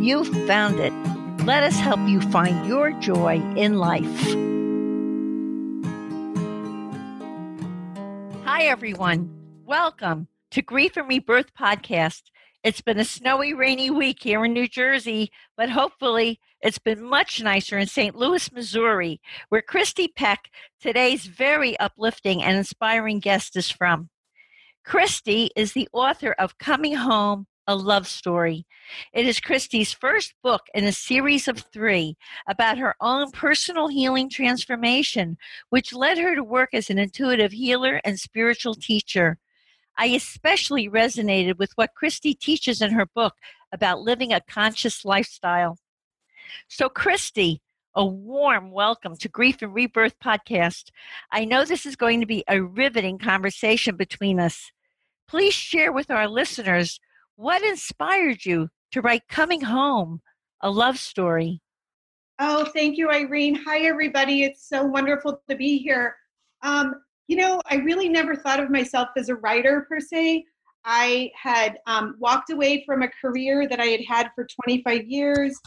you've found it. Let us help you find your joy in life. Hi, everyone. Welcome to Grief and Rebirth Podcast. It's been a snowy, rainy week here in New Jersey, but hopefully it's been much nicer in St. Louis, Missouri, where Christy Peck, today's very uplifting and inspiring guest, is from. Christy is the author of Coming Home, a Love Story. It is Christy's first book in a series of three about her own personal healing transformation, which led her to work as an intuitive healer and spiritual teacher. I especially resonated with what Christy teaches in her book about living a conscious lifestyle. So, Christy, a warm welcome to Grief and Rebirth podcast. I know this is going to be a riveting conversation between us. Please share with our listeners what inspired you to write Coming Home, a love story. Oh, thank you, Irene. Hi, everybody. It's so wonderful to be here. Um, you know, I really never thought of myself as a writer per se. I had um, walked away from a career that I had had for 25 years.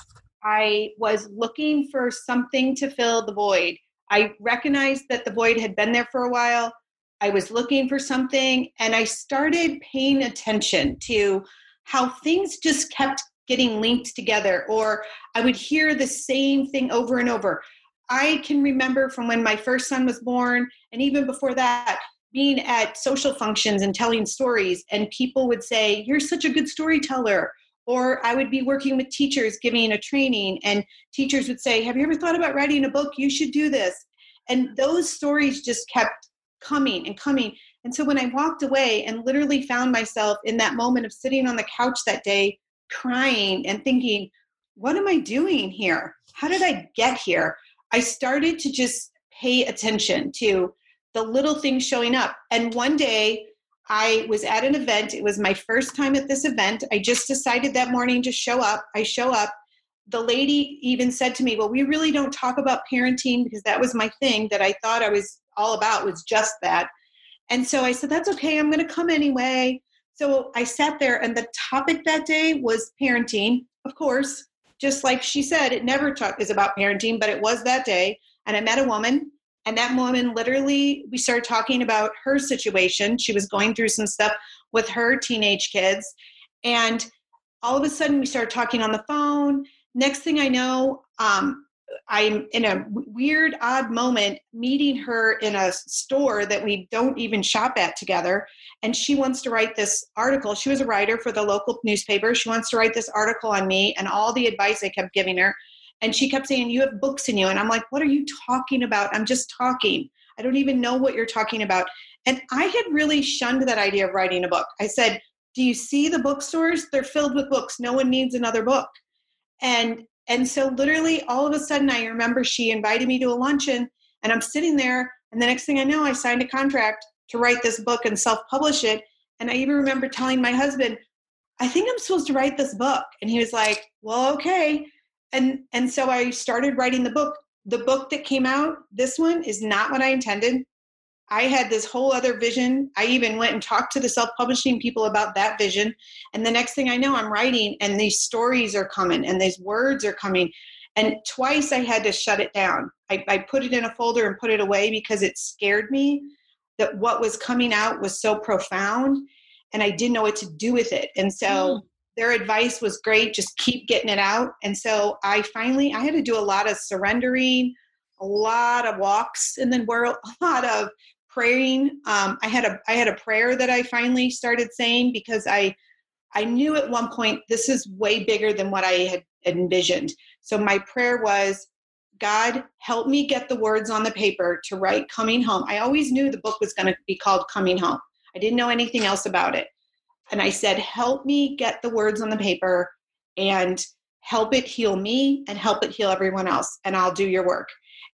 I was looking for something to fill the void. I recognized that the void had been there for a while. I was looking for something, and I started paying attention to how things just kept getting linked together, or I would hear the same thing over and over. I can remember from when my first son was born, and even before that, being at social functions and telling stories, and people would say, You're such a good storyteller or I would be working with teachers giving a training, and teachers would say, Have you ever thought about writing a book? You should do this. And those stories just kept coming and coming. And so when I walked away and literally found myself in that moment of sitting on the couch that day, crying and thinking, What am I doing here? How did I get here? I started to just pay attention to the little things showing up. And one day, I was at an event. It was my first time at this event. I just decided that morning to show up. I show up. The lady even said to me, Well, we really don't talk about parenting because that was my thing that I thought I was all about, was just that. And so I said, That's okay. I'm going to come anyway. So I sat there, and the topic that day was parenting. Of course, just like she said, it never talk, is about parenting, but it was that day. And I met a woman and that woman literally, we started talking about her situation. She was going through some stuff with her teenage kids. And all of a sudden, we started talking on the phone. Next thing I know, um, I'm in a weird, odd moment meeting her in a store that we don't even shop at together. And she wants to write this article. She was a writer for the local newspaper. She wants to write this article on me and all the advice I kept giving her. And she kept saying, You have books in you. And I'm like, What are you talking about? I'm just talking. I don't even know what you're talking about. And I had really shunned that idea of writing a book. I said, Do you see the bookstores? They're filled with books. No one needs another book. And and so literally all of a sudden I remember she invited me to a luncheon and I'm sitting there and the next thing I know I signed a contract to write this book and self-publish it. And I even remember telling my husband, I think I'm supposed to write this book. And he was like, Well, okay and and so i started writing the book the book that came out this one is not what i intended i had this whole other vision. I even went and talked to the self-publishing people about that vision. And the next thing i know i'm writing and these stories are coming and these words are coming. And twice i had to shut it down. I, I put it in a folder and put it away because it scared me that what was coming out was so profound and i didn't know what to do with it. And so mm their advice was great just keep getting it out. And so i finally i had to do a lot of surrendering a lot of walks in the world a lot of praying. Um, i had a i had a prayer that i finally started saying because i i knew at one point this is way bigger than what i had envisioned. So my prayer was god help me get the words on the paper to write coming home. I always knew the book was going to be called coming home. I didn't know anything else about it. And I said, Help me get the words on the paper and help it heal me and help it heal everyone else, and I'll do your work.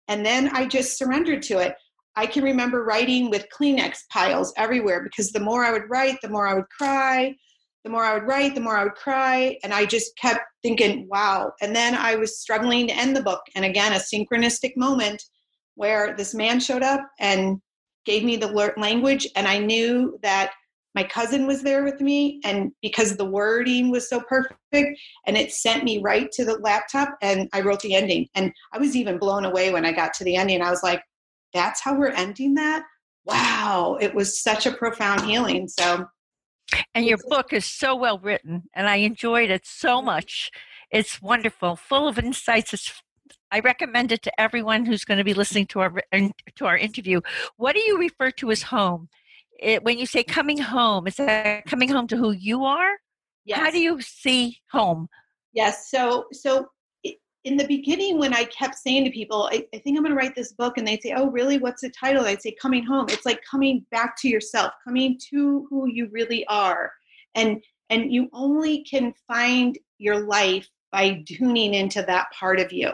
And then I just surrendered to it. I can remember writing with Kleenex piles everywhere because the more I would write, the more I would cry. The more I would write, the more I would cry. And I just kept thinking, wow. And then I was struggling to end the book. And again, a synchronistic moment where this man showed up and gave me the language. And I knew that my cousin was there with me. And because the wording was so perfect, and it sent me right to the laptop, and I wrote the ending. And I was even blown away when I got to the ending. I was like, that's how we're ending that? Wow. It was such a profound healing. So, and your book is so well written, and I enjoyed it so much. It's wonderful, full of insights. It's, I recommend it to everyone who's going to be listening to our to our interview. What do you refer to as home? It, when you say coming home, is that coming home to who you are? Yes. How do you see home? Yes. So so in the beginning when i kept saying to people I, I, think i'm going to write this book and they'd say oh really? What's the title? I'd say coming home. It's like coming back to yourself coming to who you really are. And and you only can find your life by tuning into that part of you.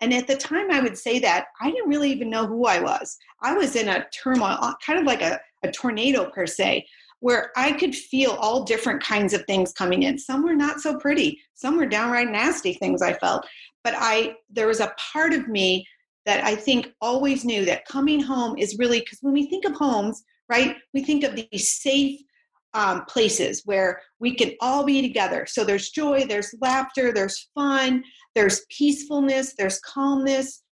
And at the time i would say that i didn't really even know who i was. I was in a turmoil kind of like a, a tornado per se where I could feel all different kinds of things coming in. Some were not so pretty, some were downright nasty things I felt but I there was a part of me that I think always knew that coming home is really because when we think of homes, right, we think of these safe um, places where we can all be together. So there's joy, there's laughter, there's fun, there's peacefulness, there's calmness.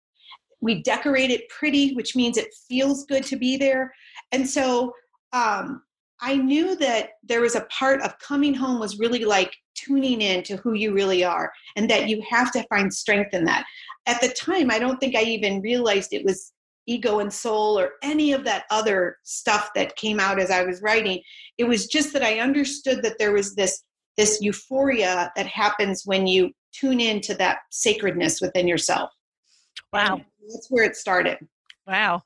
We decorate it pretty, which means it feels good to be there. And so um, I knew that there was a part of coming home was really like tuning in to who you really are and that you have to find strength in that. At the time, I don't think I even realized it was ego and soul or any of that other stuff that came out as I was writing. It was just that I understood that there was this this euphoria that happens when you tune into that sacredness within yourself. Wow. And that's where it started. Wow.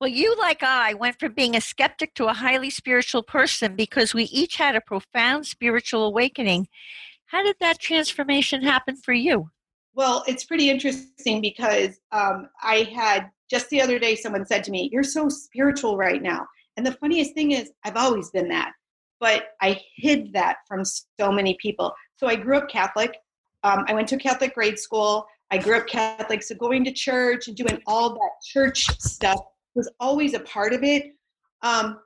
Well, you, like I, went from being a skeptic to a highly spiritual person because we each had a profound spiritual awakening. How did that transformation happen for you? Well, it's pretty interesting because um, I had just the other day someone said to me, You're so spiritual right now. And the funniest thing is, I've always been that, but I hid that from so many people. So I grew up Catholic. Um, I went to Catholic grade school. I grew up Catholic, so going to church and doing all that church stuff was always a part of it. Um,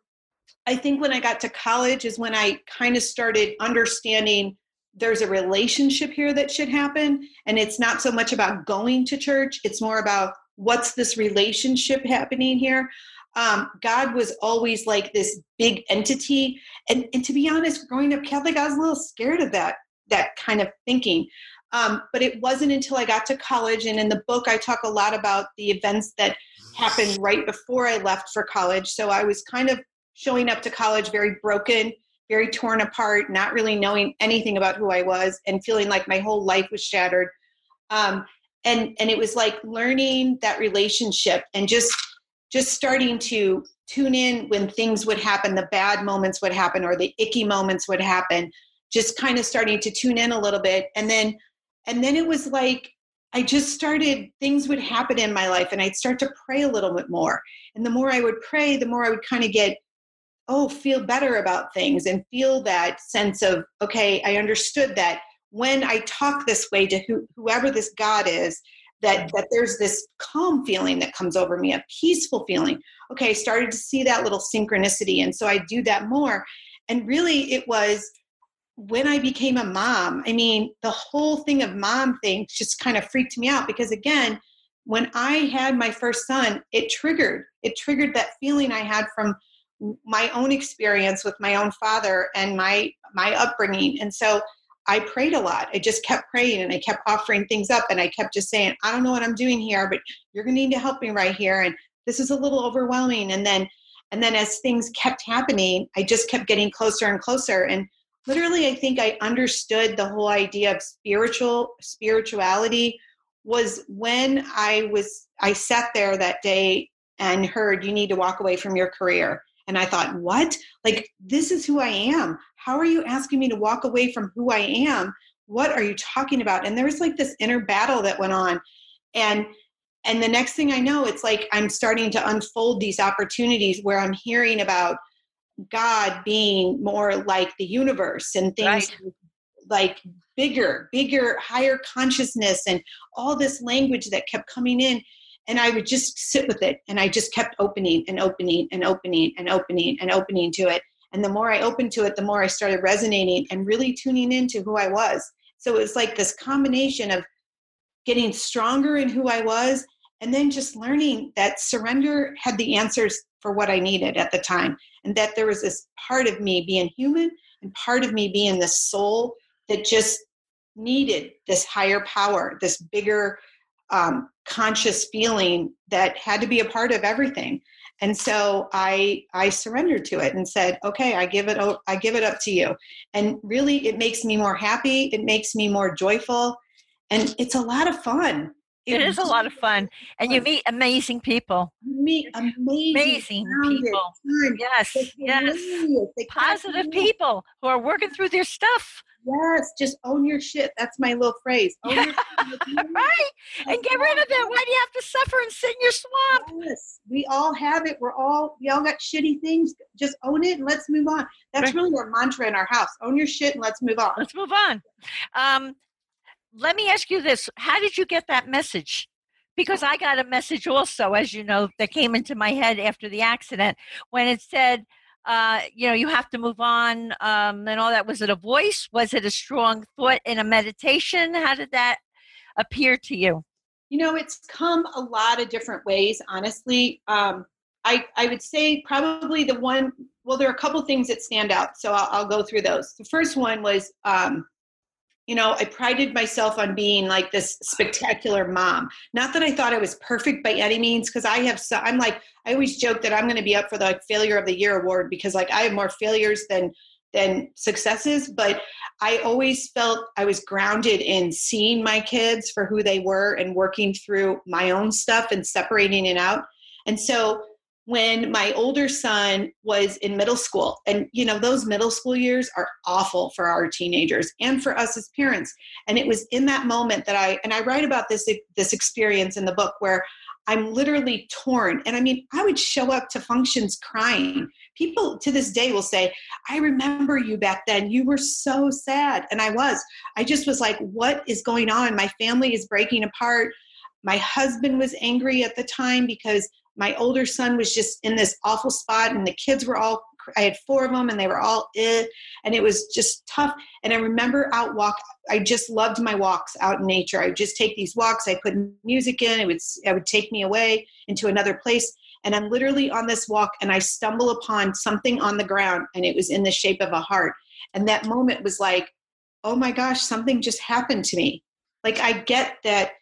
I think when I got to college is when I kind of started understanding there's a relationship here that should happen. And it's not so much about going to church, it's more about what's this relationship happening here. Um, God was always like this big entity. And, and to be honest, growing up Catholic, I was a little scared of that, that kind of thinking. Um, but it wasn't until I got to college, and in the book, I talk a lot about the events that happened right before I left for college. So I was kind of showing up to college very broken, very torn apart, not really knowing anything about who I was, and feeling like my whole life was shattered. Um, and and it was like learning that relationship and just just starting to tune in when things would happen, the bad moments would happen, or the icky moments would happen. Just kind of starting to tune in a little bit, and then and then it was like I just started, things would happen in my life, and I'd start to pray a little bit more. And the more I would pray, the more I would kind of get, oh, feel better about things and feel that sense of, okay, I understood that when I talk this way to who, whoever this God is, that, mm. that there's this calm feeling that comes over me, a peaceful feeling. Okay, I started to see that little synchronicity. And so I do that more. And really, it was when I became a mom, I mean, the whole thing of mom thing just kind of freaked me out because again, when I had my first son, it triggered it triggered that feeling I had from my own experience with my own father and my my upbringing. And so I prayed a lot. I just kept praying and I kept offering things up and I kept just saying, I don't know what I'm doing here, but you're going to need to help me right here and this is a little overwhelming and then and then as things kept happening, I just kept getting closer and closer and literally i think i understood the whole idea of spiritual spirituality was when i was i sat there that day and heard you need to walk away from your career and i thought what like this is who i am how are you asking me to walk away from who i am what are you talking about? And there was like this inner battle that went on. And and the next thing I know, it's like I'm starting to unfold these opportunities where I'm hearing about God being more like the universe and things right. like bigger, bigger, higher consciousness, and all this language that kept coming in. And I would just sit with it and I just kept opening and opening and opening and opening and opening to it. And the more I opened to it, the more I started resonating and really tuning into who I was. So it was like this combination of getting stronger in who I was and then just learning that surrender had the answers for what I needed at the time and that there was this part of me being human and part of me being the soul that just needed this higher power, this bigger um, conscious feeling that had to be a part of everything. And so i i surrendered to it and said okay i give it i give it up to you. And really it makes me more happy it makes me more joyful and it's a lot of fun it, it is a lot of fun and you meet amazing people you meet amazing, amazing people yes yes positive people who are working through their stuff Yes, just own your shit. That's my little phrase. right. And get rid of that. Why do you have to suffer and sit in your swamp? Yes. We all have it. We're all we all got shitty things. Just own it and let's move on. That's right. really our mantra in our house. Own your shit and let's move on. Let's move on. Um, let me ask you this. How did you get that message? Because I got a message also, as you know, that came into my head after the accident when it said uh, you know, you have to move on um, and all that. Was it a voice? Was it a strong thought in a meditation? How did that appear to you? You know, it's come a lot of different ways, honestly. Um, I, I would say probably the one, well, there are a couple things that stand out. So I'll, I'll go through those. The first one was um, you know, I prided myself on being like this spectacular mom. Not that I thought I was perfect by any means, because I have so I'm like I always joke that I'm going to be up for the like failure of the year award because like I have more failures than than successes. But I always felt I was grounded in seeing my kids for who they were and working through my own stuff and separating it out. And so when my older son was in middle school. And you know those middle school years are awful for our teenagers and for us as parents. And it was in that moment that i and i write about this this experience in the book where i'm literally torn. And i mean i would show up to functions crying. People to this day will say i remember you back then. You were so sad. And i was. I just was like what is going on? My family is breaking apart. My husband was angry at the time because my older son was just in this awful spot and the kids were all i had four of them and they were all it and it was just tough. And i remember out walk i just loved my walks out in nature. I would just take these walks i put music in it would it would take me away into another place. And i'm literally on this walk and i stumble upon something on the ground and it was in the shape of a heart. And that moment was like oh my gosh something just happened to me. Like i get that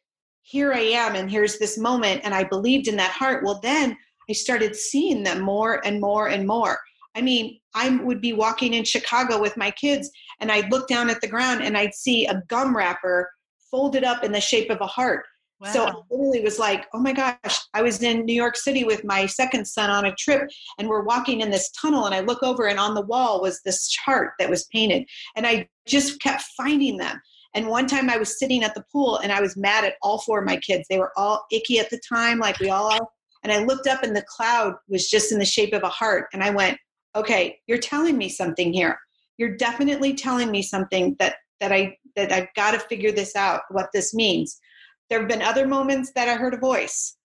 here I am, and here's this moment, and I believed in that heart. Well, then I started seeing them more and more and more. I mean, I would be walking in Chicago with my kids, and I'd look down at the ground and I'd see a gum wrapper folded up in the shape of a heart. Wow. So I literally was like, oh my gosh, I was in New York City with my second son on a trip, and we're walking in this tunnel, and I look over, and on the wall was this chart that was painted. And I just kept finding them. And one time I was sitting at the pool and I was mad at all four of my kids. They were all icky at the time, like we all are. And I looked up and the cloud was just in the shape of a heart. And I went, okay, you're telling me something here. You're definitely telling me something that that I that I've got to figure this out, what this means. There have been other moments that I heard a voice.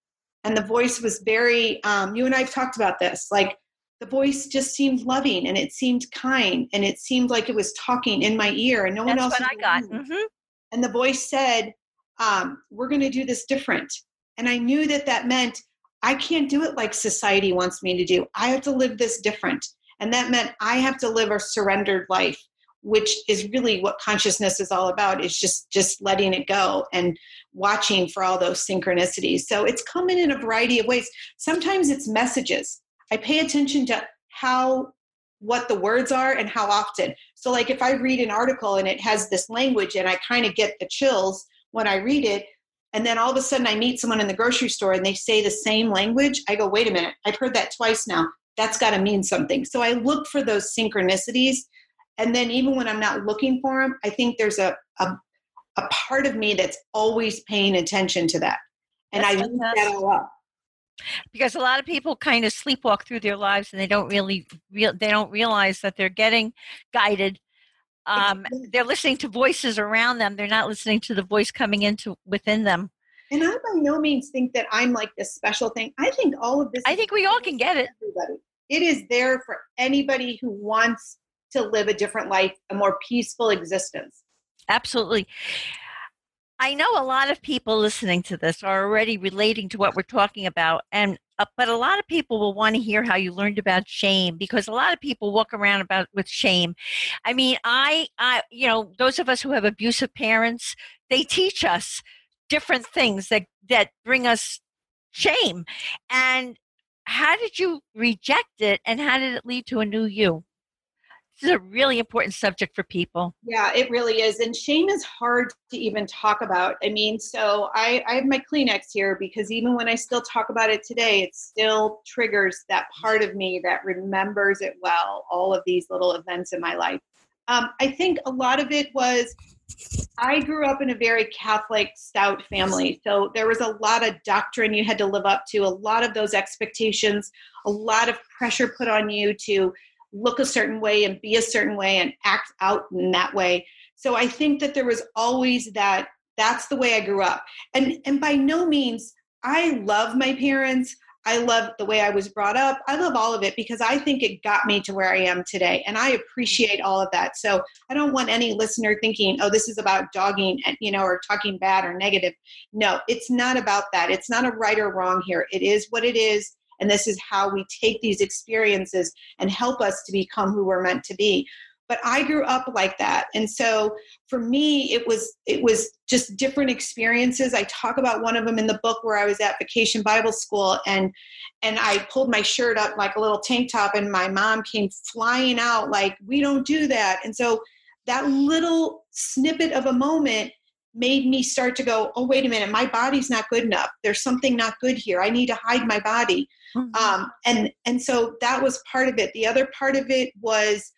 And the voice was very, um, you and I've talked about this, like the voice just seemed loving and it seemed kind and it seemed like it was talking in my ear and no That's one else. What I got. Mm-hmm. And the voice said, um, "We're going to do this different." And I knew that that meant I can't do it like society wants me to do. I have to live this different, and that meant I have to live a surrendered life, which is really what consciousness is all about. Is just just letting it go and watching for all those synchronicities. So it's coming in a variety of ways. Sometimes it's messages I pay attention to how what the words are and how often. So like if I read an article and it has this language and I kind of get the chills when I read it and then all of a sudden I meet someone in the grocery store and they say the same language, I go, "Wait a minute. I've heard that twice now. That's got to mean something." So I look for those synchronicities and then even when i'm not looking for them i think there's a a, a part of me that's always paying attention to that and That's i leave that all up because a lot of people kind of sleepwalk through their lives and they don't really real they don't realize that they're getting guided um, they're listening to voices around them they're not listening to the voice coming into within them. And i by no means think that i'm like this special thing. I think all of this i think we all can get it. everybody. It is there for anybody who wants to live a different life, a more peaceful existence. absolutely i know a lot of people listening to this are already relating to what we're talking about and uh, but a lot of people will want to hear how you learned about shame because a lot of people walk around about with shame. I mean i i you know those of us who have abusive parents they teach us different things that that bring us shame. And how did you reject it and how did it lead to a new you this is a really important subject for people Yeah, it really is. And shame is hard to even talk about. I mean, so I, I have my Kleenex here because even when I still talk about it today, it still triggers that part of me that remembers it well, all of these little events in my life. Um, I think a lot of it was I grew up in a very Catholic, stout family. So there was a lot of doctrine you had to live up to, a lot of those expectations, a lot of pressure put on you to look a certain way and be a certain way and act out in that way. So I think that there was always that that's the way I grew up. And and by no means I love my parents. I love the way I was brought up. I love all of it because I think it got me to where I am today and I appreciate all of that. So I don't want any listener thinking, "Oh, this is about dogging, and you know, or talking bad or negative." No, it's not about that. It's not a right or wrong here. It is what it is and this is how we take these experiences and help us to become who we're meant to be. But i grew up like that. And so for me it was it was just different experiences. I talk about one of them in the book where i was at vacation bible school and and i pulled my shirt up like a little tank top and my mom came flying out like we don't do that. And so that little snippet of a moment made me start to go oh wait a minute my body's not good enough. There's something not good here. I need to hide my body. Um, and and so that was part of it. The other part of it was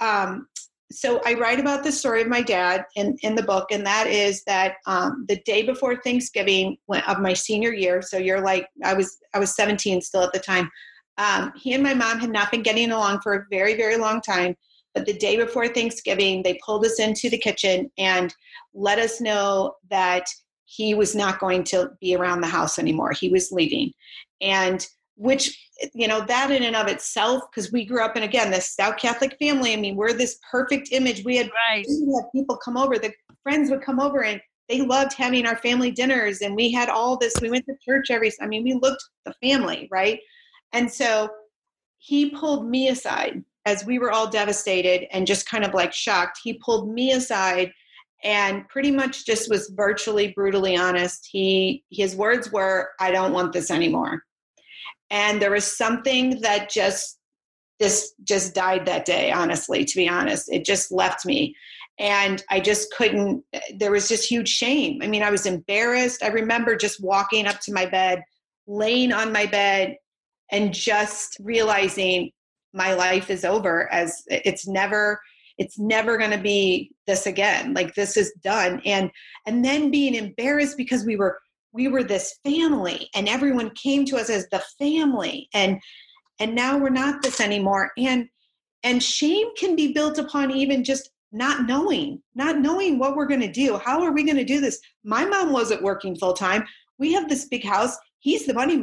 um, so i write about the story of my dad in, in the book and that is that um, the day before thanksgiving of my senior year so you're like i was i was 17 still at the time um, he and my mom had not been getting along for a very very long time but the day before thanksgiving they pulled us into the kitchen and let us know that he was not going to be around the house anymore. He was leaving. And which you know that in and of itself because we grew up in again this stout catholic family. I mean we're this perfect image. We had, right. we have people come over the friends would come over and they loved having our family dinners. And we had all this. We went to church every i mean we looked the family right? And so he pulled me aside as we were all devastated and just kind of like shocked he pulled me aside and pretty much just was virtually brutally honest. He his words were i don't want this anymore. And there was something that just this just died that day honestly to be honest. It just left me. And i just couldn't there was just huge shame. I mean i was embarrassed. I remember just walking up to my bed laying on my bed and just realizing my life is over as it's never it's never going to be this again. Like this is done. And and then being embarrassed because we were we were this family and everyone came to us as the family. And and now we're not this anymore. And and shame can be built upon even just not knowing not knowing what we're going to do. How are we going to do this? My mom wasn't working full time we have this big house. He's the money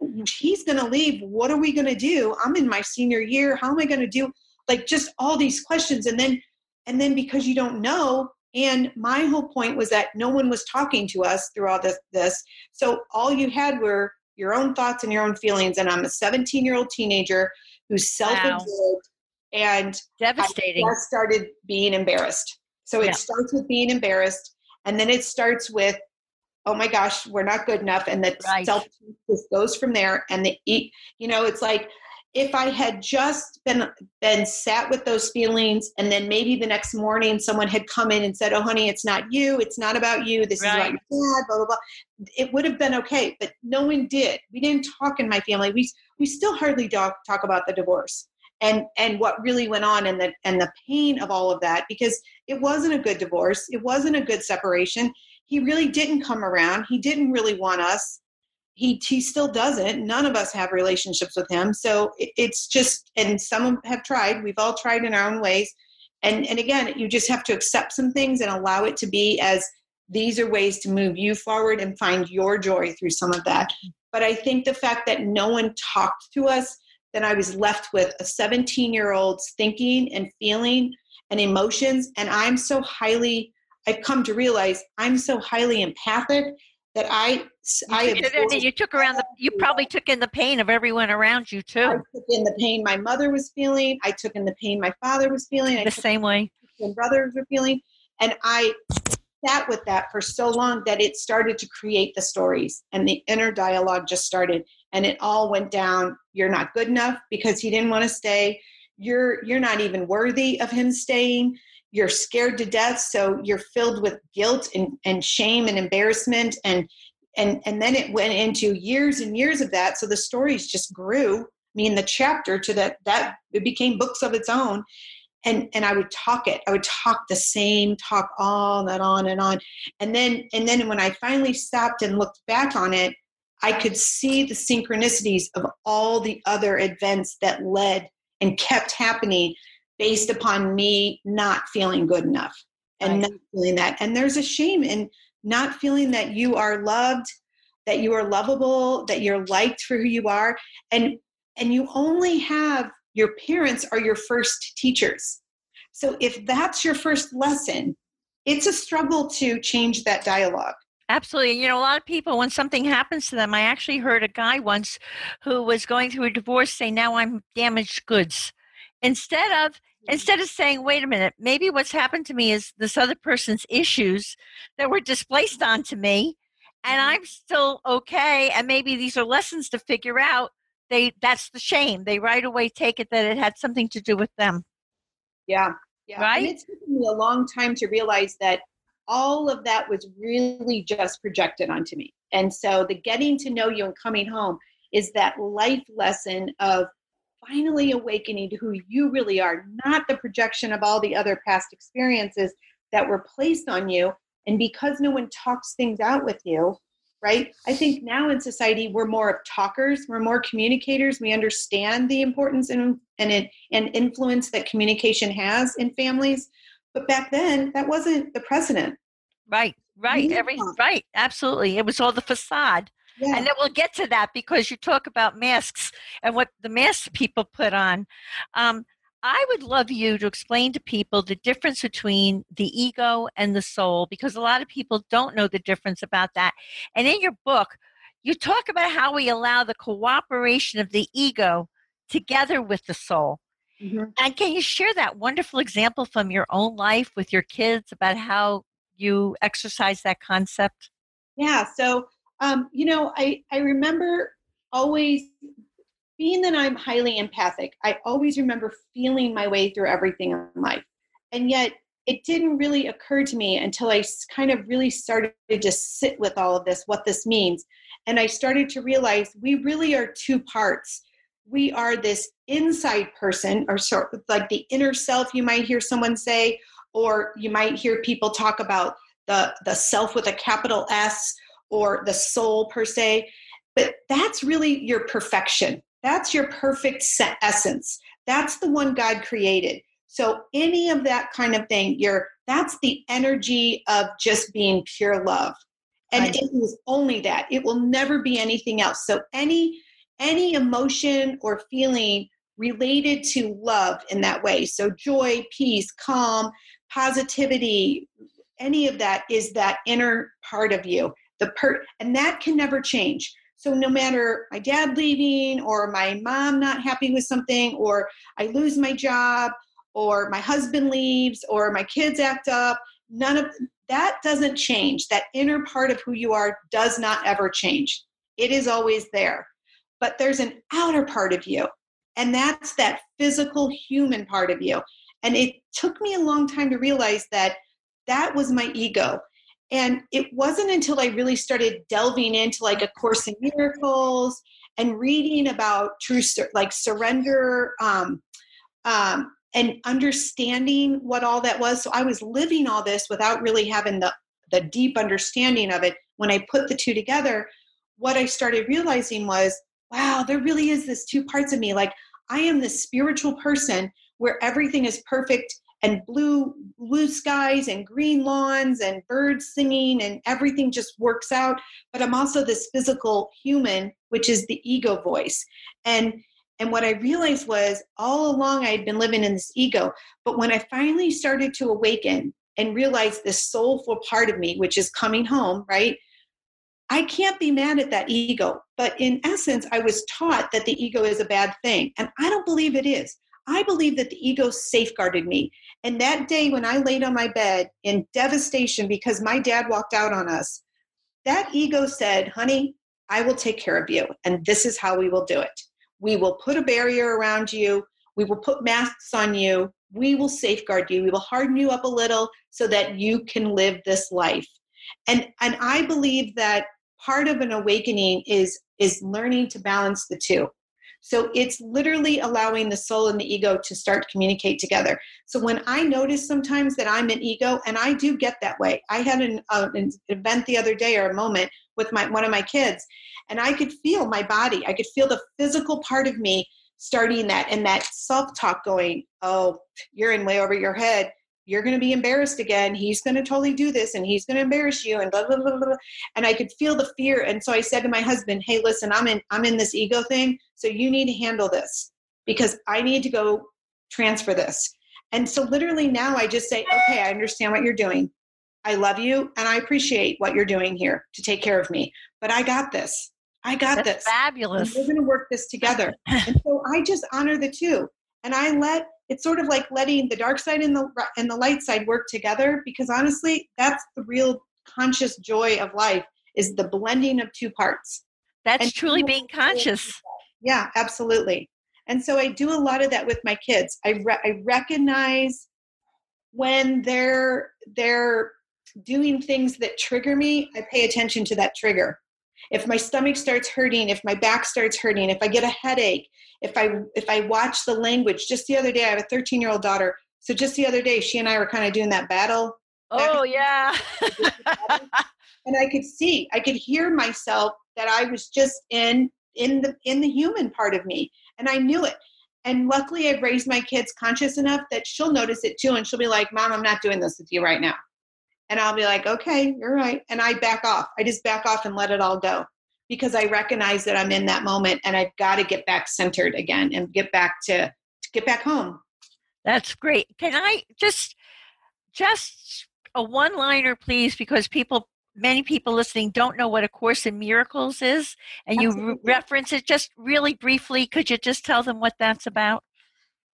maker he's going to leave. What are we going to do? I'm in my senior year. How am i going to do like just all these questions. And then and then because you don't know and my whole point was that no one was talking to us through all this this. So all you had were your own thoughts and your own feelings. And i'm a 17 year old teenager who's self-absorbed and devastating. I started being embarrassed. So it Yeah. starts with being embarrassed, and then it starts with, oh my gosh, we're not good enough, and that Right. self just goes from there. And the eat, you know, it's like if I had just been been sat with those feelings, and then maybe the next morning someone had come in and said, "Oh, honey, it's not you. It's not about you. This is Right. about your dad." Blah blah blah. It would have been okay, but no one did. We didn't talk in my family. We we still hardly talk talk about the divorce and and what really went on and the and the pain of all of that because it wasn't a good divorce it wasn't a good separation he really didn't come around. He didn't really want us. He he still doesn't. None of us have relationships with him. So it, it's just and some have tried. We've all tried in our own ways. And and again you just have to accept some things and allow it to be as these are ways to move you forward and find your joy through some of that. But i think the fact that no one talked to us then i was left with a 17 year old's thinking and feeling and emotions. And i'm so highly i've come to realize i'm so highly empathic that i i you, you took around the you probably took in the pain of everyone around you too. I took in the pain my mother was feeling. I took in the pain my father was feeling. The same way. and brothers were feeling. And i sat with that for so long that it started to create the stories and the inner dialogue just started and it all went down. You're not good enough because he didn't want to stay. You're you're not even worthy of him staying you're scared to death so you're filled with guilt and, and shame and embarrassment and and and then it went into years and years of that so the stories just grew. I mean the chapter to that that it became books of its own and and i would talk it. I would talk the same talk all that on and on. And then and then when i finally stopped and looked back on it i could see the synchronicities of all the other events that led and kept happening based upon me not feeling good enough and right. not feeling that and there's a shame in not feeling that you are loved that you are lovable that you're liked for who you are and and you only have your parents are your first teachers. So if that's your first lesson, it's a struggle to change that dialogue. Absolutely. You know, a lot of people, when something happens to them, I actually heard a guy once who was going through a divorce say, Now I'm damaged goods. Instead of. Instead of saying, wait a minute, maybe what's happened to me is this other person's issues that were displaced onto me, and mm-hmm. I'm still okay. And maybe these are lessons to figure out they that's the shame. They right away take it that it had something to do with them. Yeah. Yeah. Right. And it's taken me a long time to realize that all of that was really just projected onto me. And so the getting to know you and coming home is that life lesson of finally awakening to who you really are, not the projection of all the other past experiences that were placed on you. And because no one talks things out with you, right? I think now in society we're more of talkers, we're more communicators. We understand the importance and and it, and influence that communication has in families. But back then, that wasn't the precedent. Right, right, every right, absolutely. It was all the facade. Yeah. And then we'll get to that because you talk about masks and what the masks people put on. Um, I would love you to explain to people the difference between the ego and the soul because a lot of people don't know the difference about that. And in your book, you talk about how we allow the cooperation of the ego together with the soul. Mm-hmm. And can you share that wonderful example from your own life with your kids about how you exercise that concept? Yeah. So, um, you know, I, I remember always being that I'm highly empathic, I always remember feeling my way through everything in life. And yet, it didn't really occur to me until I kind of really started to just sit with all of this, what this means. And I started to realize we really are two parts. We are this inside person, or sort of like the inner self, you might hear someone say, or you might hear people talk about the, the self with a capital S or the soul per se. But that's really your perfection. That's your perfect essence. That's the one God created. So any of that kind of thing, you're that's the energy of just being pure love. And right. it is only that. It will never be anything else. So any any emotion or feeling related to love in that way. So joy, peace, calm, positivity, any of that is that inner part of you. The per and that can never change. So no matter my dad leaving or my mom not happy with something or I lose my job or my husband leaves or my kids act up, none of that doesn't change. That inner part of who you are does not ever change. It is always there. But there's an outer part of you, and that's that physical human part of you. And it took me a long time to realize that that was my ego and it wasn't until I really started delving into like A Course in Miracles and reading about true, like surrender, um, um, and understanding what all that was. So I was living all this without really having the the deep understanding of it. When I put the two together, what I started realizing was, wow, there really is this two parts of me. Like I am this spiritual person where everything is perfect and blue blue skies and green lawns and birds singing and everything just works out but i'm also this physical human which is the ego voice and and what i realized was all along i had been living in this ego but when i finally started to awaken and realize this soulful part of me which is coming home right I can't be mad at that ego. But in essence, I was taught that the ego is a bad thing. And I don't believe it is. I believe that the ego safeguarded me. And that day when I laid on my bed in devastation because my dad walked out on us, that ego said, honey, I will take care of you. And this is how we will do it. We will put a barrier around you. We will put masks on you. We will safeguard you. We will harden you up a little so that you can live this life. And, and I believe that part of an awakening is is learning to balance the two so it's literally allowing the soul and the ego to start communicate together. So when i notice sometimes that i'm an ego and i do get that way. I had an, uh, an event the other day or a moment with my one of my kids and i could feel my body. I could feel the physical part of me starting that and that self-talk going oh you're in way over your head you're going to be embarrassed again. He's going to totally do this and he's going to embarrass you and blah, blah, blah, blah. And I could feel the fear. And so I said to my husband, Hey, listen, I'm in, I'm in this ego thing. So you need to handle this because I need to go transfer this. And so literally now I just say, okay, I understand what you're doing. I love you and I appreciate what you're doing here to take care of me. But I got this. I got That's this. Fabulous. And we're going to work this together. and so I just honor the two. And I let it's sort of like letting the dark side and the and the light side work together because honestly that's the real conscious joy of life is the blending of two parts. That's and truly being conscious. yeah absolutely. And so i do a lot of that with my kids. I, re- I recognize when they're they're doing things that trigger me i pay attention to that trigger if my stomach starts hurting if my back starts hurting if i get a headache if i if i watch the language just the other day i have a 13 year old daughter. So just the other day she and i were kind of doing that battle. Oh yeah. And i could see i could hear myself that i was just in in the in the human part of me and i knew it. And luckily i've raised my kids conscious enough that she'll notice it too and she'll be like mom i'm not doing this with you right now and I'll be like, okay, you're right. And I back off. I just back off and let it all go because I recognize that I'm in that moment and I've got to get back centered again and get back to, to get back home. That's great. Can I just, just a one liner, please, because people, many people listening don't know what A Course in Miracles is. And Absolutely. you re- reference it just really briefly. Could you just tell them what that's about?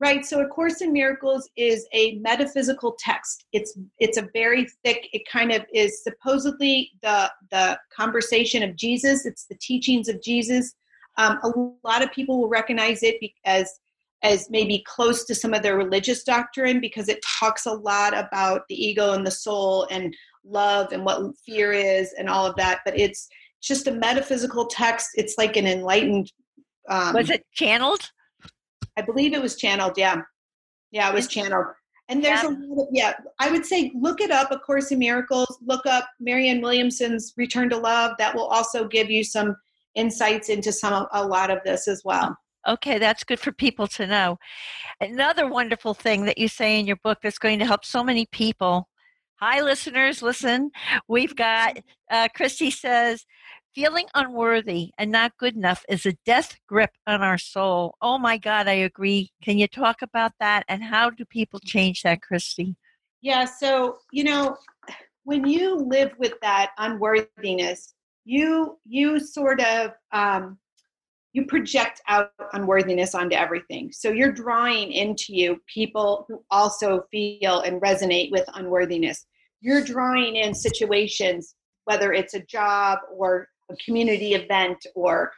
Right? So a course in miracles is a metaphysical text. It's it's a very thick it kind of is supposedly the the conversation of jesus. It's the teachings of jesus. Um, a lot of people will recognize it as as maybe close to some of their religious doctrine because it talks a lot about the ego and the soul and love and what fear is and all of that. But it's just a metaphysical text. It's like an enlightened um, was it channeled I believe it was channeled. Yeah, yeah, it was channeled. And there's yeah. a lot of yeah. I would say look it up. A Course in Miracles. Look up Marianne Williamson's Return to Love. That will also give you some insights into some a lot of this as well. Okay, that's good for people to know. Another wonderful thing that you say in your book that's going to help so many people. Hi, listeners, listen. We've got uh, Christy says Feeling unworthy and not good enough is a death grip on our soul. Oh my God, I agree. Can you talk about that? And how do people change that, Christy? Yeah, so, you know, when you live with that unworthiness, you you sort of um, you project out unworthiness onto everything. So you're drawing into you people who also feel and resonate with unworthiness. You're drawing in situations, whether it's a job or a community event or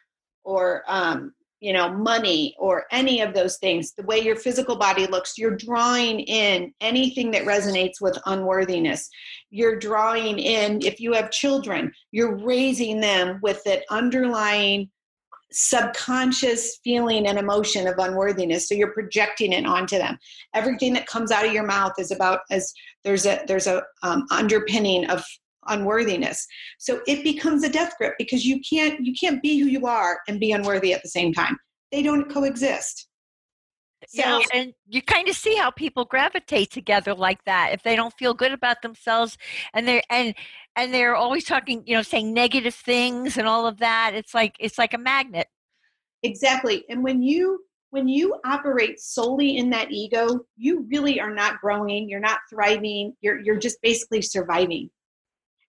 or um, you know money or any of those things the way your physical body looks you're drawing in anything that resonates with unworthiness. You're drawing in if you have children you're raising them with that underlying subconscious feeling and emotion of unworthiness. So you're projecting it onto them. Everything that comes out of your mouth is about as there's a there's a um, underpinning of unworthiness. So it becomes a death grip because you can't you can't be who you are and be unworthy at the same time. They don't coexist. So, yeah, and you kind of see how people gravitate together like that. If they don't feel good about themselves and they're and and they're always talking you know saying negative things and all of that it's like it's like a magnet. Exactly. And when you when you operate solely in that ego you really are not growing you're not thriving you're you're just basically surviving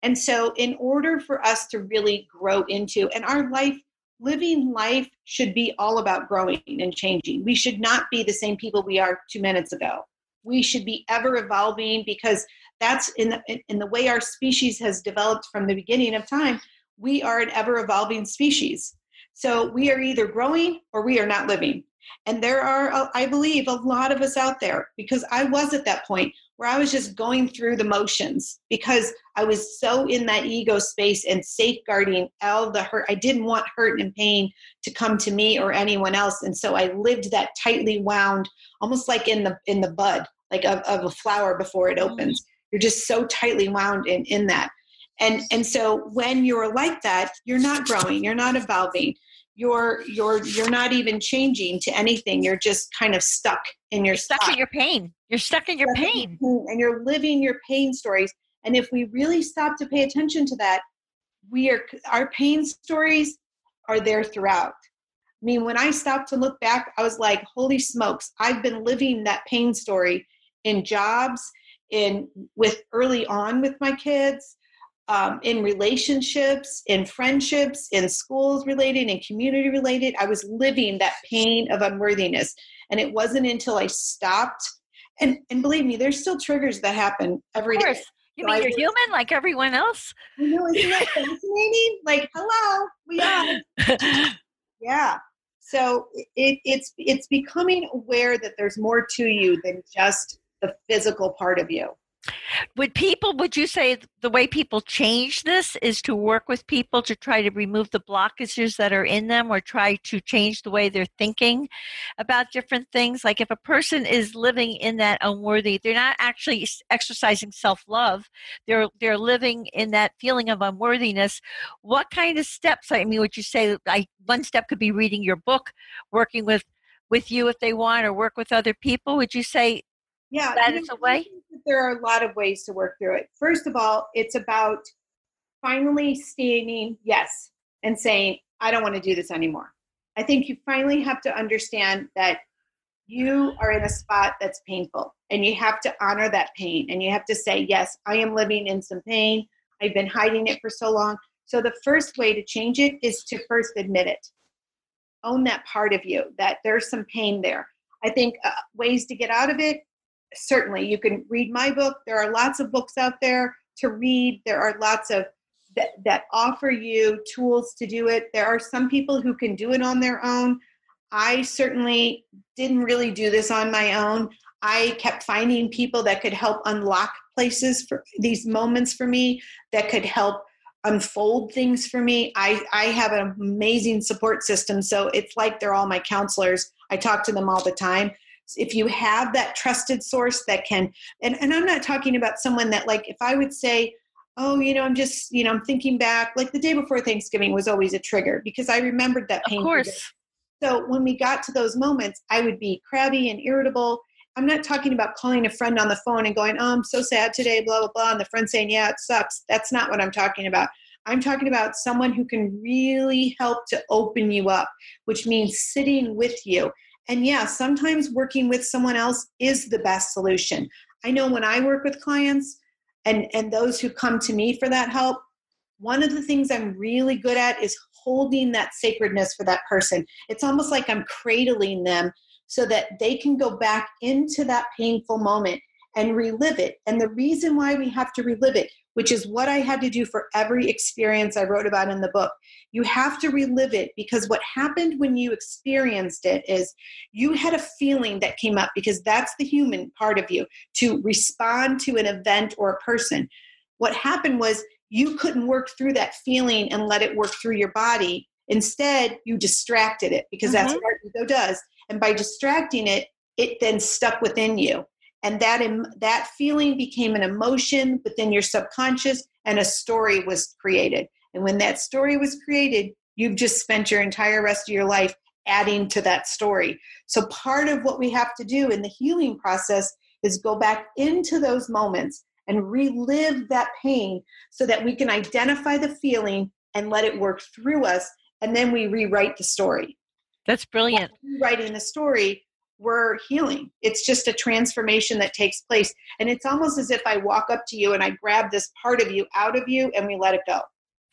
and so in order for us to really grow into and our life living life should be all about growing and changing. We should not be the same people we are two minutes ago. We should be ever evolving because that's in the, in the way our species has developed from the beginning of time. We are an ever evolving species. So we are either growing or we are not living. And there are, I believe, a lot of us out there because I was at that point where I was just going through the motions because I was so in that ego space and safeguarding all the hurt. I didn't want hurt and pain to come to me or anyone else. And so I lived that tightly wound, almost like in the in the bud, like of, of a flower before it mm-hmm. opens. You're just so tightly wound in, in that. And and so when you're like that, you're not growing, you're not evolving you're you're you're not even changing to anything. You're just kind of stuck in your stuck in your pain. You're stuck in your pain and you're living your pain stories. And if we really stop to pay attention to that we are our pain stories are there throughout. I mean when i stopped to look back i was like holy smokes i've been living that pain story in jobs in with early on with my kids um, in relationships, in friendships, in schools related, in community related. I was living that pain of unworthiness. And it wasn't until I stopped. And, and believe me, there's still triggers that happen every day. You so mean I you're was, human like everyone else? I know, isn't that fascinating? like, hello, we are. yeah. So it, it's it's becoming aware that there's more to you than just the physical part of you would people would you say the way people change this is to work with people to try to remove the blockages that are in them or try to change the way they're thinking about different things? Like if a person is living in that unworthy they're not actually exercising self-love. They're they're living in that feeling of unworthiness. What kind of steps i mean would you say I, one step could be reading your book working with with you if they want or work with other people? Would you say yeah that is a way there are a lot of ways to work through it. First of all it's about finally stating yes and saying i don't want to do this anymore. I think you finally have to understand that you are in a spot that's painful and you have to honor that pain and you have to say yes i am living in some pain. I've been hiding it for so long. So the first way to change it is to first admit it. Own that part of you that there's some pain there. I think uh, ways to get out of it certainly you can read my book. There are lots of books out there to read. There are lots of that, that offer you tools to do it. There are some people who can do it on their own. I certainly didn't really do this on my own. I kept finding people that could help unlock places for these moments for me that could help unfold things for me. I i have an amazing support system so it's like they're all my counselors. I talk to them all the time if you have that trusted source that can and, and i'm not talking about someone that like if i would say oh you know i'm just you know i'm thinking back like the day before thanksgiving was always a trigger because i remembered that pain of course. so when we got to those moments i would be crabby and irritable. I'm not talking about calling a friend on the phone and going oh i'm so sad today blah blah blah and the friend saying yeah it sucks. That's not what i'm talking about. I'm talking about someone who can really help to open you up, which means sitting with you and yeah, sometimes working with someone else is the best solution. I know when I work with clients and, and those who come to me for that help, one of the things I'm really good at is holding that sacredness for that person. It's almost like I'm cradling them so that they can go back into that painful moment and relive it. And the reason why we have to relive it which is what I had to do for every experience I wrote about in the book. You have to relive it because what happened when you experienced it is you had a feeling that came up because that's the human part of you to respond to an event or a person. What happened was you couldn't work through that feeling and let it work through your body Instead, you distracted it because mm-hmm. that's what ego does. And by distracting it, it then stuck within you. And that, that feeling became an emotion within your subconscious, and a story was created. And when that story was created, you've just spent your entire rest of your life adding to that story. So, part of what we have to do in the healing process is go back into those moments and relive that pain so that we can identify the feeling and let it work through us. And then we rewrite the story. That's brilliant. Rewriting the story, we're healing. It's just a transformation that takes place. And it's almost as if I walk up to you and I grab this part of you out of you and we let it go.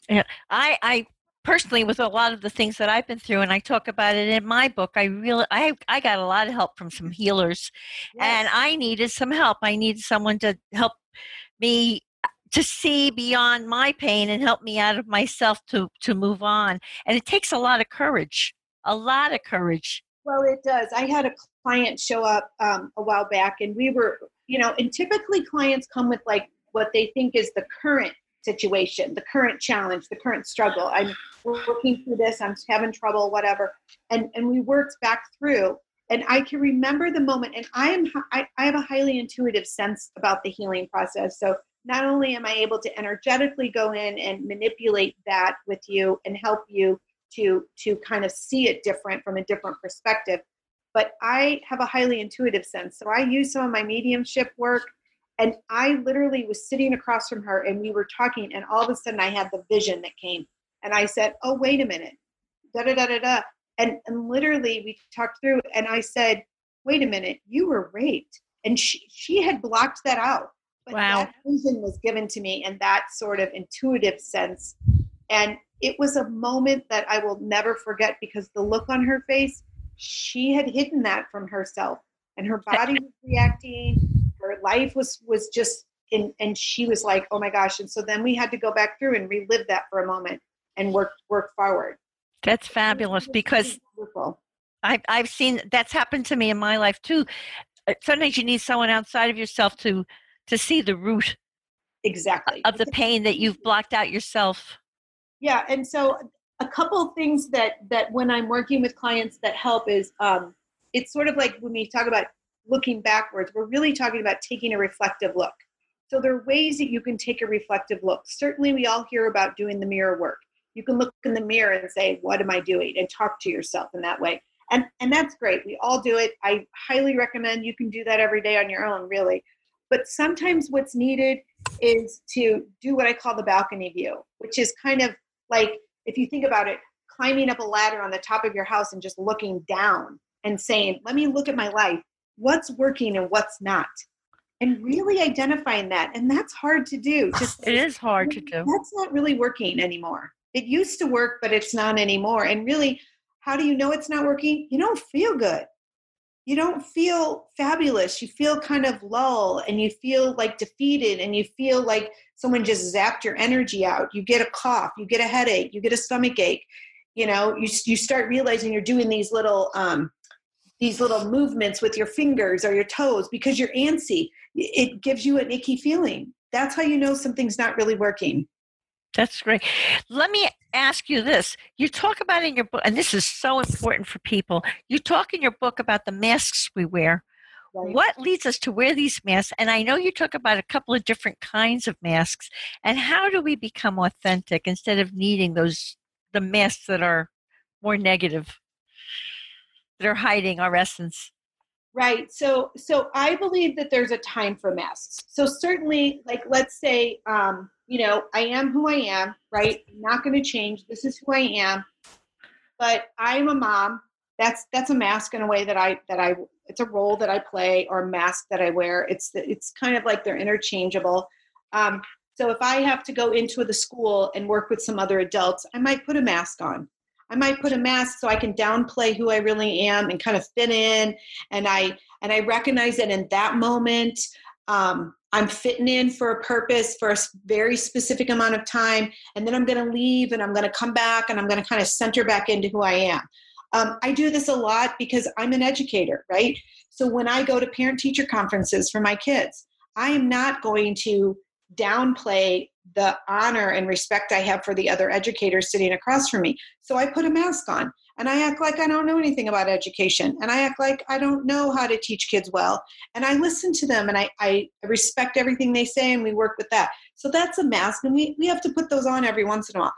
Yeah, I, I personally with a lot of the things that I've been through and I talk about it in my book I really I I got a lot of help from some healers yes. and I needed some help I needed someone to help me to see beyond my pain and help me out of myself to to move on and it takes a lot of courage a lot of courage well it does i had a client show up um, a while back and we were you know and typically clients come with like what they think is the current situation the current challenge the current struggle. I'm working through this i'm having trouble whatever. And and we worked back through and i can remember the moment and i am I, I have a highly intuitive sense about the healing process. So not only am i able to energetically go in and manipulate that with you and help you to to kind of see it different from a different perspective but i have a highly intuitive sense. So i use some of my mediumship work and i literally was sitting across from her and we were talking and all of a sudden i had the vision that came. And i said oh wait a minute. Da da da da da. And, and literally we talked through and i said wait a minute. You were raped. And she, she had blocked that out. But wow. that vision was given to me in that sort of intuitive sense. And it was a moment that i will never forget because the look on her face she had hidden that from herself and her body was reacting her life was was just in and she was like oh my gosh and so then we had to go back through and relive that for a moment and work work forward. That's fabulous because I've, I've seen that's happened to me in my life too. Uh, sometimes you need someone outside of yourself to to see the root exactly. of the pain that you've blocked out yourself. Yeah and so a couple things that that when i'm working with clients that help is um it's sort of like when we talk about looking backwards we're really talking about taking a reflective look. So there are ways that you can take a reflective look. Certainly we all hear about doing the mirror work. You can look in the mirror and say what am i doing? and talk to yourself in that way. And and that's great. We all do it. I highly recommend you can do that every day on your own really. But sometimes what's needed is to do what i call the balcony view which is kind of like if you think about it climbing up a ladder on the top of your house and just looking down and saying let me look at my life. What's working and what's not? And really identifying that and that's hard to do. Just it is hard to do. That's not really working anymore. It used to work but it's not anymore. And really how do you know it's not working? You don't feel good you don't feel fabulous. You feel kind of lull and you feel like defeated and you feel like someone just zapped your energy out. You get a cough you get a headache you get a stomach ache. You know you, you start realizing you're doing these little um, these little movements with your fingers or your toes because you're antsy. It gives you an icky feeling. That's how you know something's not really working. That's great. Let me ask you this. You talk about in your book, and this is so important for people. You talk in your book about the masks we wear. Right. What leads us to wear these masks? And I know you talk about a couple of different kinds of masks. And how do we become authentic instead of needing those the masks that are more negative, that are hiding our essence? Right. So so I believe that there's a time for masks. So certainly, like let's say um, you know, I am who I am, right? I'm not going to change. This is who I am. But I'm a mom. That's that's a mask in a way that I that I it's a role that I play or a mask that I wear. It's it's kind of like they're interchangeable. Um, so if I have to go into the school and work with some other adults, I might put a mask on. I might put a mask so I can downplay who I really am and kind of fit in. And I and I recognize that in that moment, um, I'm fitting in for a purpose for a very specific amount of time, and then I'm going to leave and I'm going to come back and I'm going to kind of center back into who I am. Um, I do this a lot because I'm an educator, right? So when I go to parent teacher conferences for my kids, I am not going to downplay the honor and respect I have for the other educators sitting across from me. So I put a mask on and I act like I don't know anything about education and I act like I don't know how to teach kids well. And I listen to them and I, I respect everything they say and we work with that. So that's a mask and we, we have to put those on every once in a while.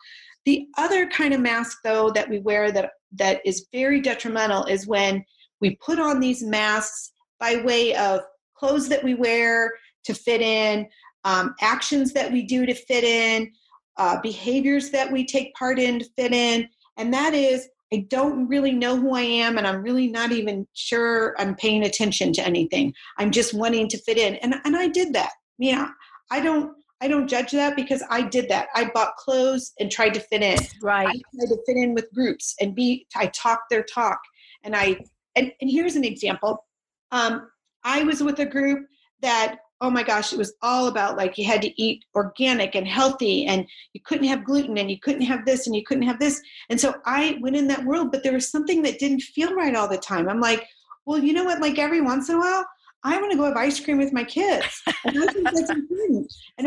The other kind of mask though that we wear that that is very detrimental is when we put on these masks by way of clothes that we wear to fit in, um, actions that we do to fit in, uh, behaviors that we take part in to fit in. And that is, I don't really know who I am, and I'm really not even sure I'm paying attention to anything. I'm just wanting to fit in. And, and I did that. Yeah. I don't I don't judge that because I did that. I bought clothes and tried to fit in. Right. I tried to fit in with groups and be I talked their talk. And I and, and here's an example. Um, I was with a group that oh my gosh, it was all about like you had to eat organic and healthy and you couldn't have gluten and you couldn't have this and you couldn't have this. And so I went in that world, but there was something that didn't feel right all the time. I'm like, well, you know what? Like every once in a while, I want to go have ice cream with my kids. And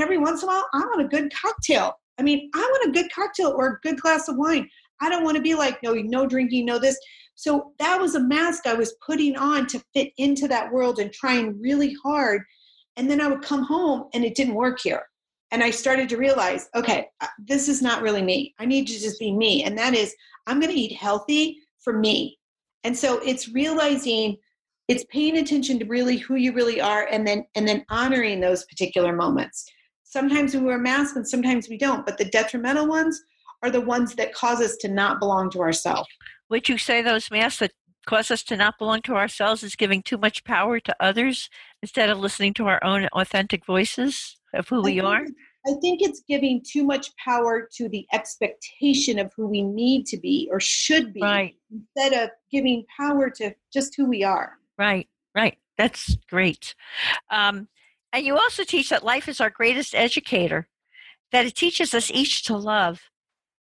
every once in a while, I want a good cocktail. I mean, I want a good cocktail or a good glass of wine. I don't want to be like, no, no drinking, no this. So that was a mask I was putting on to fit into that world and trying really hard and then I would come home and it didn't work here. And I started to realize, okay, uh, this is not really me. I need to just be me. And that is, I'm going to eat healthy for me. And so it's realizing it's paying attention to really who you really are and then and then honoring those particular moments. Sometimes we wear masks and sometimes we don't, but the detrimental ones are the ones that cause us to not belong to ourselves. Would you say those masks that cause us to not belong to ourselves is giving too much power to others instead of listening to our own authentic voices of who I we are? I think it's giving too much power to the expectation of who we need to be or should be right. instead of giving power to just who we are. Right, right. That's great. Um, and you also teach that life is our greatest educator, that it teaches us each to love.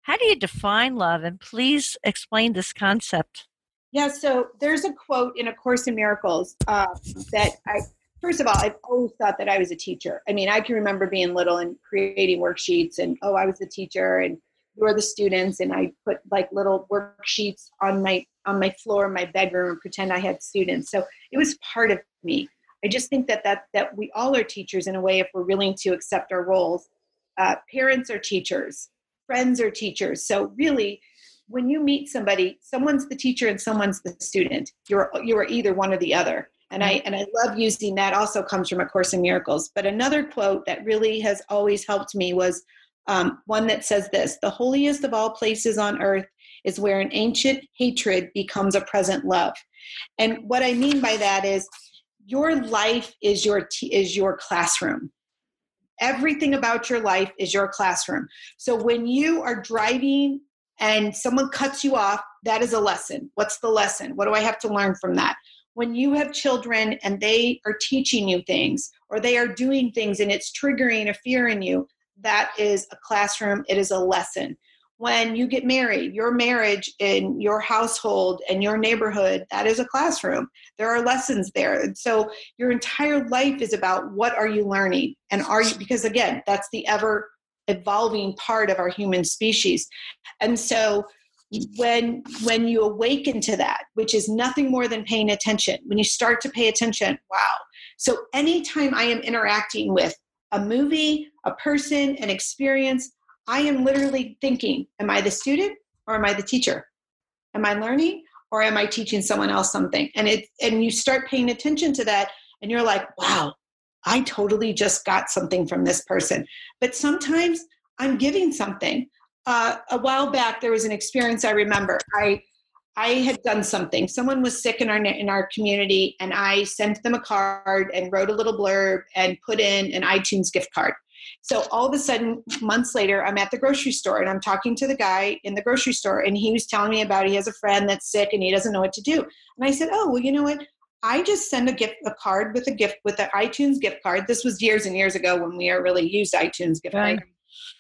How do you define love? And please explain this concept. Yeah, so there's a quote in A Course in Miracles uh, that I, first of all, I've always thought that I was a teacher. I mean, I can remember being little and creating worksheets, and oh, I was the teacher, and you are the students, and I put like little worksheets on my on my floor in my bedroom and pretend I had students. So it was part of me. I just think that that that we all are teachers in a way if we're willing to accept our roles. Uh, parents are teachers, friends are teachers. So really, when you meet somebody, someone's the teacher and someone's the student. You're you are either one or the other. And I and I love using that. Also comes from A Course in Miracles. But another quote that really has always helped me was um, one that says this: "The holiest of all places on earth is where an ancient hatred becomes a present love." And what I mean by that is, your life is your t- is your classroom everything about your life is your classroom. So when you are driving and someone cuts you off, that is a lesson. What's the lesson? What do I have to learn from that? When you have children and they are teaching you things or they are doing things and it's triggering a fear in you, that is a classroom, it is a lesson. When you get married, your marriage in your household and your neighborhood, that is a classroom. There are lessons there. And so your entire life is about what are you learning? And are you, because again, that's the ever evolving part of our human species and so when when you awaken to that which is nothing more than paying attention when you start to pay attention wow so anytime i am interacting with a movie a person an experience i am literally thinking am i the student or am i the teacher am i learning or am i teaching someone else something and it and you start paying attention to that and you're like wow I totally just got something from this person. But sometimes I'm giving something. Uh, a while back, there was an experience I remember. I I had done something. Someone was sick in our in our community, and I sent them a card and wrote a little blurb and put in an iTunes gift card. So all of a sudden, months later, I'm at the grocery store and I'm talking to the guy in the grocery store, and he was telling me about he has a friend that's sick and he doesn't know what to do. And I said, "Oh, well, you know what? I just send a gift, a card with a gift with an iTunes gift card. This was years and years ago when we really used iTunes gift right. card.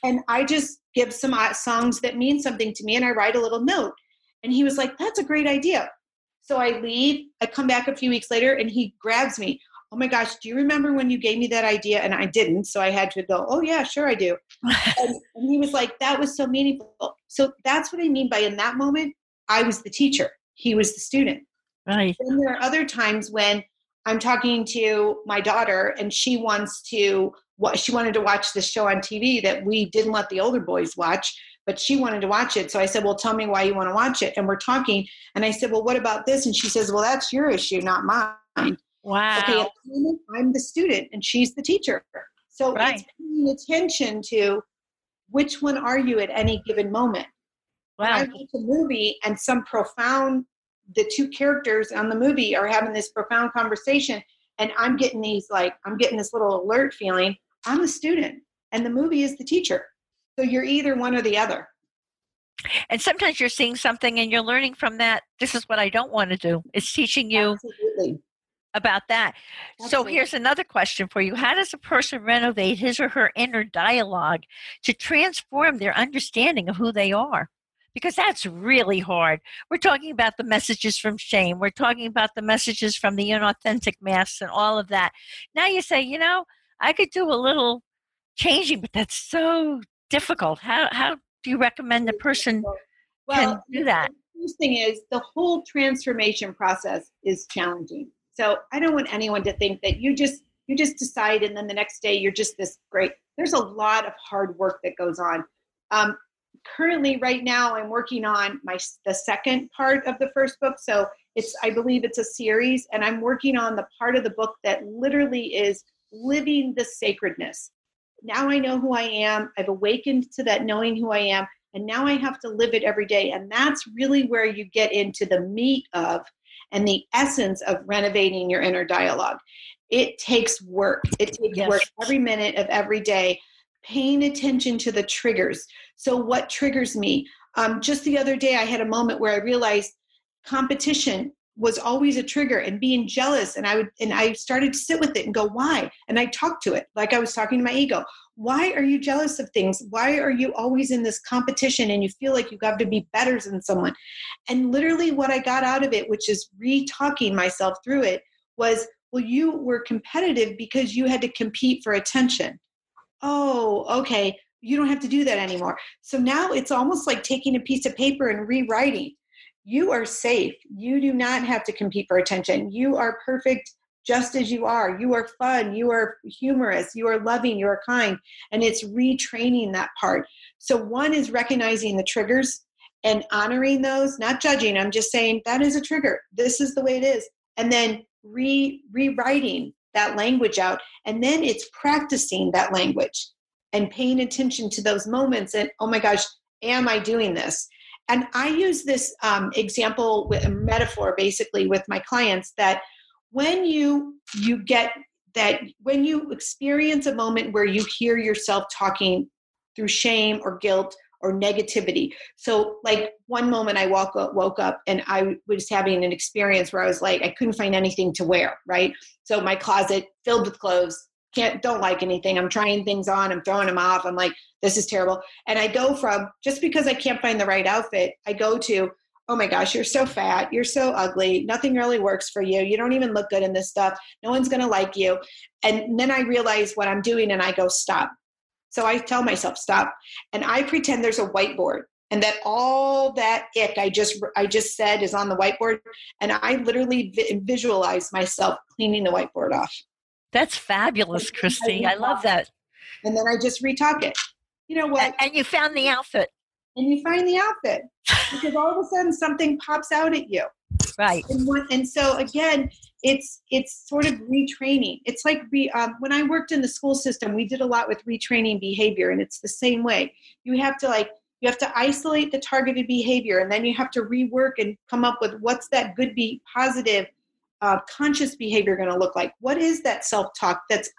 And I just give some uh, songs that mean something to me and I write a little note. And he was like, that's a great idea. So I leave, I come back a few weeks later and he grabs me. oh my gosh, do you remember when you gave me that idea? And I didn't. So I had to go, oh, yeah, sure, I do. and, and he was like, that was so meaningful. So that's what I mean by in that moment, I was the teacher, he was the student. Right. And there are other times when I'm talking to my daughter and she wants to what she wanted to watch this show on TV that we didn't let the older boys watch, but she wanted to watch it. So I said, "Well, tell me why you want to watch it." And we're talking, and I said, "Well, what about this?" And she says, "Well, that's your issue, not mine." Wow. Okay, I'm the student and she's the teacher. So right. it's paying attention to which one are you at any given moment. Wow. When I watch a movie and some profound, the two characters on the movie are having this profound conversation, and I'm getting these like I'm getting this little alert feeling. I'm the student, and the movie is the teacher. So you're either one or the other. And sometimes you're seeing something and you're learning from that. This is what I don't want to do. It's teaching you Absolutely about that. Absolutely. So here's another question for you. How does a person renovate his or her inner dialogue to transform their understanding of who they are? Because that's really hard. We're talking about the messages from shame. We're talking about the messages from the inauthentic masks and all of that. Now you say, you know, I could do a little changing, but that's so difficult. How, how do you recommend the person well, can do that? The first thing is the whole transformation process is challenging so I don't want anyone to think that you just you just decide and then the next day you're just this great. There's a lot of hard work that goes on. Um, currently, right now, I'm working on my the second part of the first book. So it's I believe it's a series, and I'm working on the part of the book that literally is living the sacredness. Now I know who I am. I've awakened to that knowing who I am, and now I have to live it every day. And that's really where you get into the meat of and the essence of renovating your inner dialogue. It takes work. It takes yes. work every minute of every day, paying attention to the triggers. So, what triggers me? Um, just the other day, I had a moment where I realized competition was always a trigger and being jealous and i would and i started to sit with it and go why? And i talked to it like i was talking to my ego. Why are you jealous of things? Why are you always in this competition and you feel like you have to be better than someone? And literally what i got out of it which is re-talking myself through it was well you were competitive because you had to compete for attention. Oh okay. You don't have to do that anymore. So now it's almost like taking a piece of paper and rewriting you are safe. You do not have to compete for attention. You are perfect just as you are. You are fun. You are humorous. You are loving. You are kind. And it's retraining that part. So, one is recognizing the triggers and honoring those, not judging. I'm just saying that is a trigger. This is the way it is. And then re- rewriting that language out. And then it's practicing that language and paying attention to those moments. And oh my gosh, am I doing this? And I use this um, example, with a metaphor basically with my clients that when you you get that when you experience a moment where you hear yourself talking through shame or guilt or negativity. So, like one moment I woke up, woke up and I was having an experience where I was like, I couldn't find anything to wear, right? So, my closet filled with clothes, can't, don't like anything. I'm trying things on, I'm throwing them off. I'm like, this is terrible. And I go from just because I can't find the right outfit, I go to, oh my gosh, you're so fat, you're so ugly, nothing really works for you, you don't even look good in this stuff, no one's gonna like you. And then I realize what I'm doing and I go, stop. So I tell myself, stop. And I pretend there's a whiteboard and that all that ick I just I just said is on the whiteboard, and I literally vi- visualize myself cleaning the whiteboard off. That's fabulous, Christy. I love that. And then I just retalk it you know what? And you found the outfit. And you find the outfit because all of a sudden something pops out at you. Right. And, and so again, it's it's sort of retraining. It's like re, um, when I worked in the school system, we did a lot with retraining behavior, and it's the same way. You have to like you have to isolate the targeted behavior, and then you have to rework and come up with what's that good be positive uh, conscious behavior going to look like. What is that self talk that's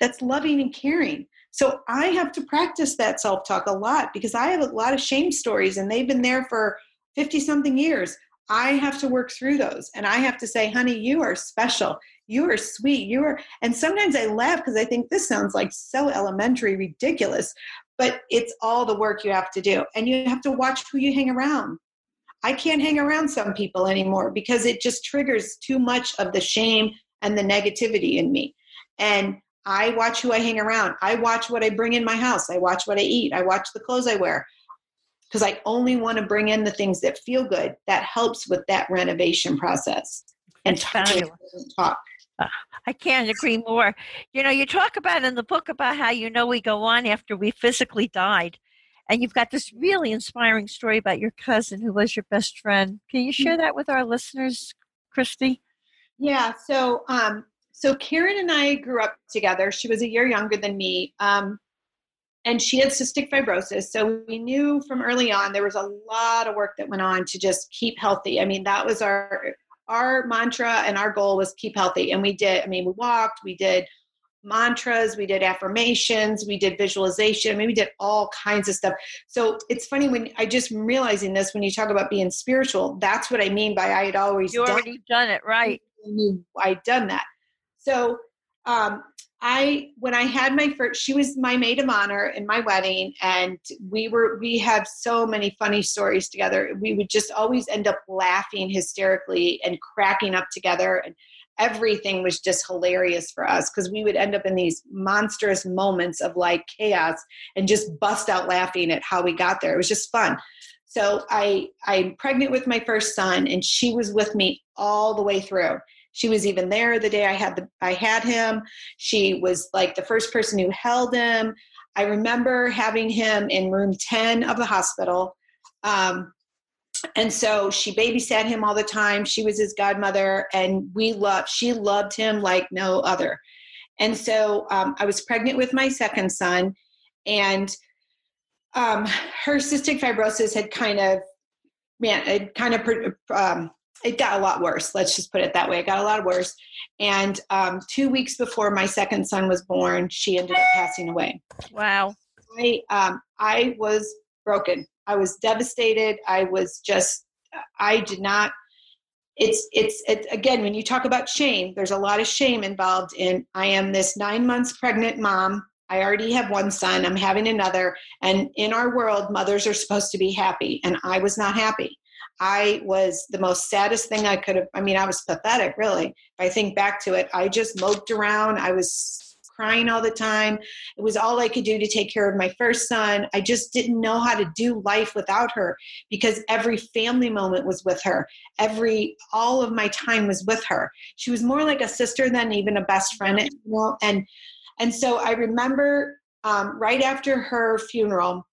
that's loving and caring? So I have to practice that self talk a lot because I have a lot of shame stories and they've been there for 50 something years. I have to work through those and I have to say, honey, you are special. You are sweet. You are, and sometimes I laugh because I think this sounds like so elementary, ridiculous, but it's all the work you have to do. And you have to watch who you hang around. I can't hang around some people anymore because it just triggers too much of the shame and the negativity in me. And I watch who I hang around. I watch what I bring in my house. I watch what I eat. I watch the clothes I wear because I only want to bring in the things that feel good. That helps with that renovation process. And talk, talk. Uh, I can't agree more. You know, you talk about in the book about how you know we go on after we physically died. And you've got this really inspiring story about your cousin who was your best friend. Can you share that with our listeners, Christy? Yeah. So, um, so Karen and I grew up together. She was a year younger than me. Um, and she had cystic fibrosis. So we knew from early on there was a lot of work that went on to just keep healthy. I mean, that was our our mantra and our goal was keep healthy. And we did, I mean, we walked, we did mantras, we did affirmations, we did visualization. I mean, we did all kinds of stuff. So it's funny when I just realizing this when you talk about being spiritual, that's what I mean by I had always you already done, done it right. I'd done that. So um, I when I had my first she was my maid of honor in my wedding and we were we have so many funny stories together. We would just always end up laughing hysterically and cracking up together and everything was just hilarious for us because we would end up in these monstrous moments of like chaos and just bust out laughing at how we got there. It was just fun. So I I'm pregnant with my first son and she was with me all the way through she was even there the day I had the I had him. She was like the first person who held him. I remember having him in room 10 of the hospital. Um, and so she babysat him all the time. She was his godmother, and we loved, she loved him like no other. And so um, I was pregnant with my second son, and um, her cystic fibrosis had kind of, man, it kind of um, it got a lot worse. Let's just put it that way. It got a lot worse. And um, two weeks before my second son was born, she ended up passing away. Wow. I um, I was broken. I was devastated. I was just. I did not. It's it's it, again when you talk about shame. There's a lot of shame involved in. I am this nine months pregnant mom. I already have one son. I'm having another. And in our world, mothers are supposed to be happy, and I was not happy. I was the most saddest thing I could have. I mean, I was pathetic, really. If I think back to it, I just moped around. I was crying all the time. It was all I could do to take care of my first son. I just didn't know how to do life without her because every family moment was with her. Every all of my time was with her. She was more like a sister than even a best friend, you know. And and so I remember um, right after her funeral,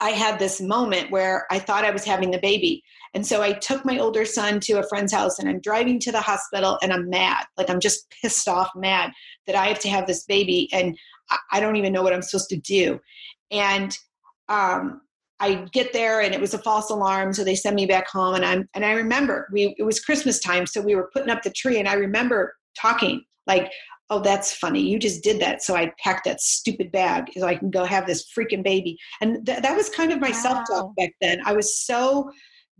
I had this moment where I thought I was having the baby. And so I took my older son to a friend's house and I'm driving to the hospital and I'm mad. Like I'm just pissed off, mad that I have to have this baby and I don't even know what I'm supposed to do. And um, I get there and it was a false alarm, so they send me back home. And I'm and I remember we it was Christmas time, so we were putting up the tree, and I remember talking like, oh, that's funny. You just did that. So I packed that stupid bag so I can go have this freaking baby. And th- that was kind of my wow. self talk back then. I was so,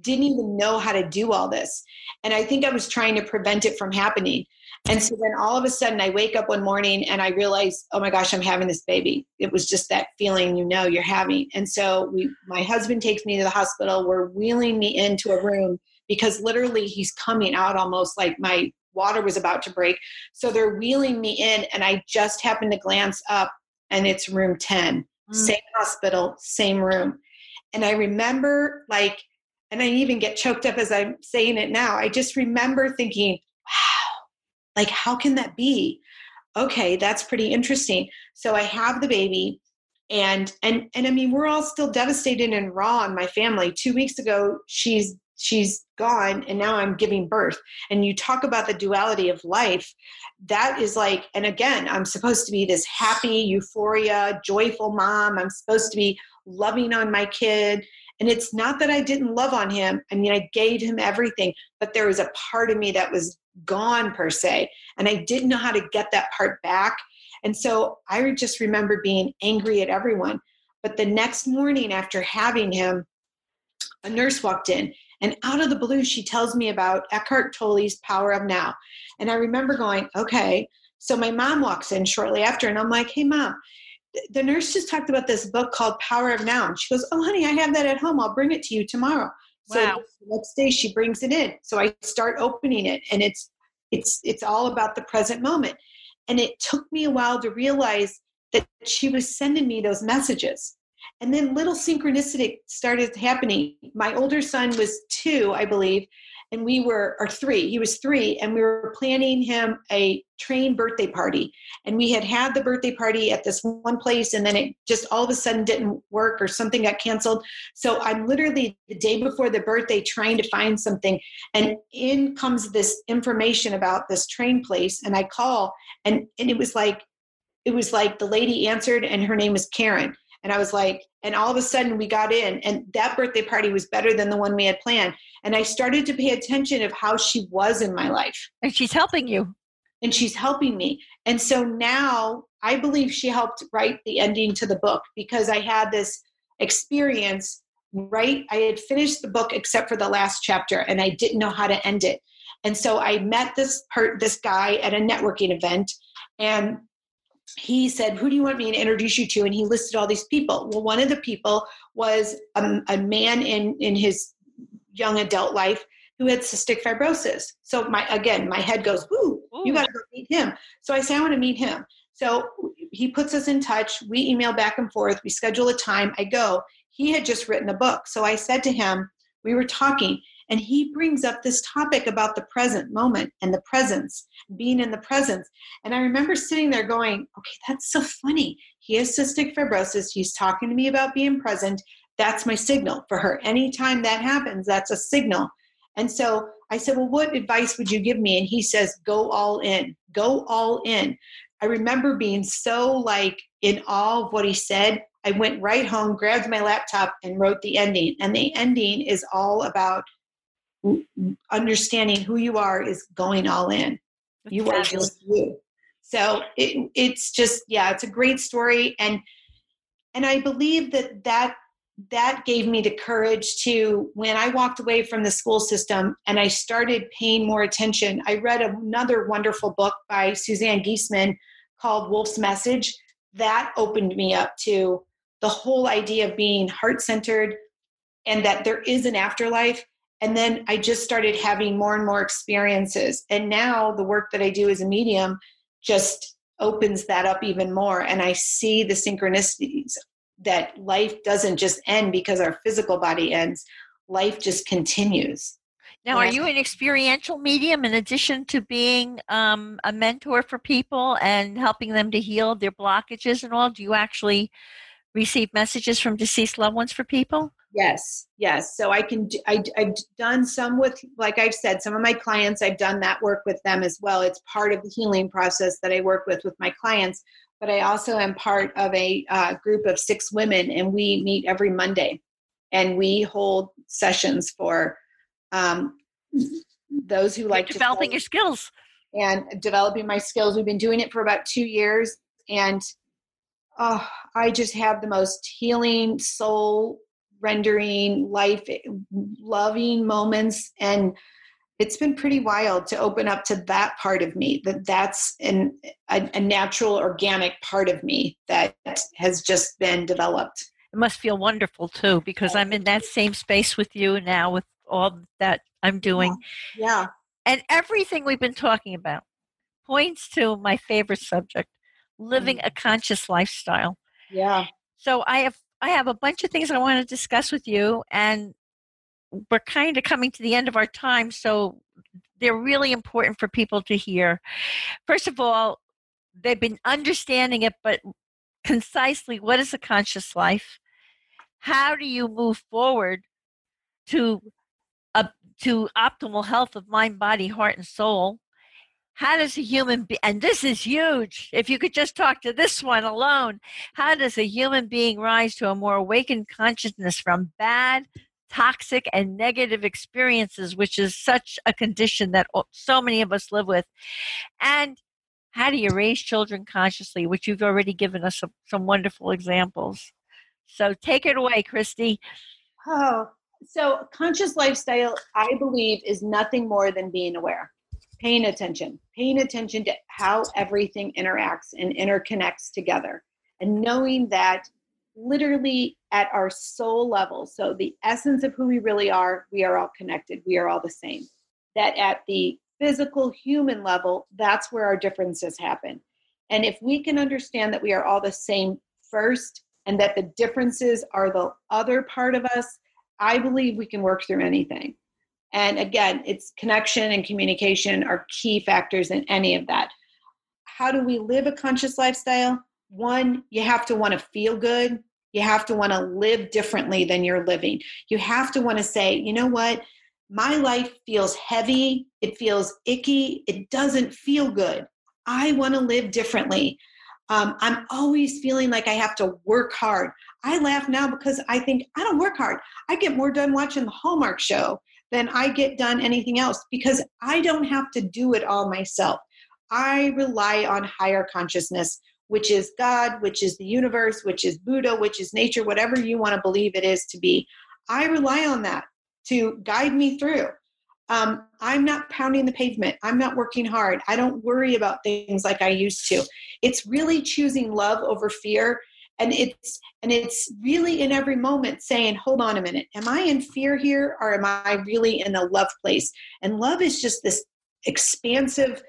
didn't even know how to do all this. And I think I was trying to prevent it from happening. And so then all of a sudden I wake up one morning and I realize, oh my gosh, I'm having this baby. It was just that feeling you know you're having. And so we my husband takes me to the hospital. We're wheeling me into a room because literally he's coming out almost like my water was about to break. So they're wheeling me in, and I just happened to glance up, and it's room 10, mm. same hospital, same room. And I remember, like, and I even get choked up as I'm saying it now. I just remember thinking, wow, like, how can that be? Okay, that's pretty interesting. So I have the baby and and and i mean we're all still devastated and raw in my family two weeks ago she's she's gone and now i'm giving birth. And you talk about the duality of life that is like and again i'm supposed to be this happy euphoria joyful mom. I'm supposed to be loving on my kid. And it's not that i didn't love on him. I mean i gave him everything but there was a part of me that was gone per se and i didn't know how to get that part back. And so i just remember being angry at everyone. But the next morning after having him a nurse walked in and out of the blue, she tells me about Eckhart Tolle's Power of Now. And I remember going, okay. So my mom walks in shortly after, and I'm like, hey, mom, the nurse just talked about this book called Power of Now. And she goes, oh, honey, I have that at home. I'll bring it to you tomorrow. So wow. next day she brings it in. So I start opening it, and it's it's it's all about the present moment and it took me a while to realize that she was sending me those messages and then little synchronicity started happening. My older son was two i believe and we were or three he was three and we were planning him a train birthday party. And we had had the birthday party at this one place and then it just all of a sudden didn't work or something got canceled. So i'm literally the day before the birthday trying to find something and in comes this information about this train place and i call and and it was like it was like the lady answered and her name was karen and I was like, and all of a sudden we got in, and that birthday party was better than the one we had planned. And I started to pay attention of how she was in my life. And she's helping you. And she's helping me. And so now I believe she helped write the ending to the book because I had this experience right i had finished the book except for the last chapter and i didn't know how to end it and so i met this part this guy at a networking event and he said, Who do you want me to introduce you to? And he listed all these people. Well, one of the people was a, a man in, in his young adult life who had cystic fibrosis. So my again, my head goes, Ooh, Ooh. you gotta go meet him. So I say, I want to meet him. So he puts us in touch. We email back and forth. We schedule a time. I go. He had just written a book. So I said to him, we were talking, and he brings up this topic about the present moment and the presence, being in the presence. And I remember sitting there going, okay, that's so funny. He has cystic fibrosis. He's talking to me about being present. That's my signal for her. Anytime that happens, that's a signal. And so I said, well, what advice would you give me? And he says, go all in, go all in. I remember being so like in awe of what he said. I went right home, grabbed my laptop, and wrote the ending. And the ending is all about understanding who you are is going all in. You are just you. So it, it's just yeah, it's a great story, and and I believe that that that gave me the courage to when I walked away from the school system and I started paying more attention. I read another wonderful book by Suzanne Giesemann called Wolf's Message. That opened me up to the whole idea of being heart centered and that there is an afterlife and then i just started having more and more experiences. And now the work that i do as a medium just opens that up even more. And i see the synchronicities that life doesn't just end because our physical body ends. Life just continues. Now are you an experiential medium in addition to being um, a mentor for people and helping them to heal their blockages and all? Do you actually receive messages from deceased loved ones for people Yes, yes. So I can. Do, I, I've done some with, like I've said, some of my clients. I've done that work with them as well. It's part of the healing process that I work with with my clients. But I also am part of a uh, group of six women, and we meet every Monday, and we hold sessions for um, those who You're like developing your skills and developing my skills. We've been doing it for about two years, and oh, I just have the most healing soul rendering life loving moments. And it's been pretty wild to open up to that part of me that that's an, a, a natural organic part of me that has just been developed. It must feel wonderful too because i'm in that same space with you now with all that i'm doing. Yeah, yeah. and everything we've been talking about points to my favorite subject living mm. a conscious lifestyle. Yeah. So i have I have a bunch of things I want to discuss with you, and we're kind of coming to the end of our time, so they're really important for people to hear. First of all, they've been understanding it, but concisely, what is a conscious life? How do you move forward to uh, to optimal health of mind, body, heart, and soul? How does a human be and this is huge if you could just talk to this one alone. How does a human being rise to a more awakened consciousness from bad toxic and negative experiences which is such a condition that so many of us live with? And how do you raise children consciously which you've already given us some, some wonderful examples. So take it away christy. Oh so conscious lifestyle i believe is nothing more than being aware paying attention, paying attention to how everything interacts and interconnects together, and knowing that literally at our soul level, so the essence of who we really are, we are all connected, we are all the same. That at the physical human level, that's where our differences happen. And if we can understand that we are all the same first and that the differences are the other part of us, I believe we can work through anything. And again, it's connection and communication are key factors in any of that. How do we live a conscious lifestyle? One, you have to want to feel good. You have to want to live differently than you're living. You have to want to say, you know what? My life feels heavy. It feels icky. It doesn't feel good. I want to live differently. Um, I'm always feeling like I have to work hard. I laugh now because I think I don't work hard. I get more done watching the Hallmark show than I get done anything else because I don't have to do it all myself. I rely on higher consciousness, which is God, which is the universe, which is Buddha, which is nature, whatever you want to believe it is to be. I rely on that to guide me through um, I'm not pounding the pavement. I'm not working hard. I don't worry about things like I used to. It's really choosing love over fear. And it's and it's really in every moment saying, hold on a minute, am I in fear here or am I really in a love place? And love is just this expansive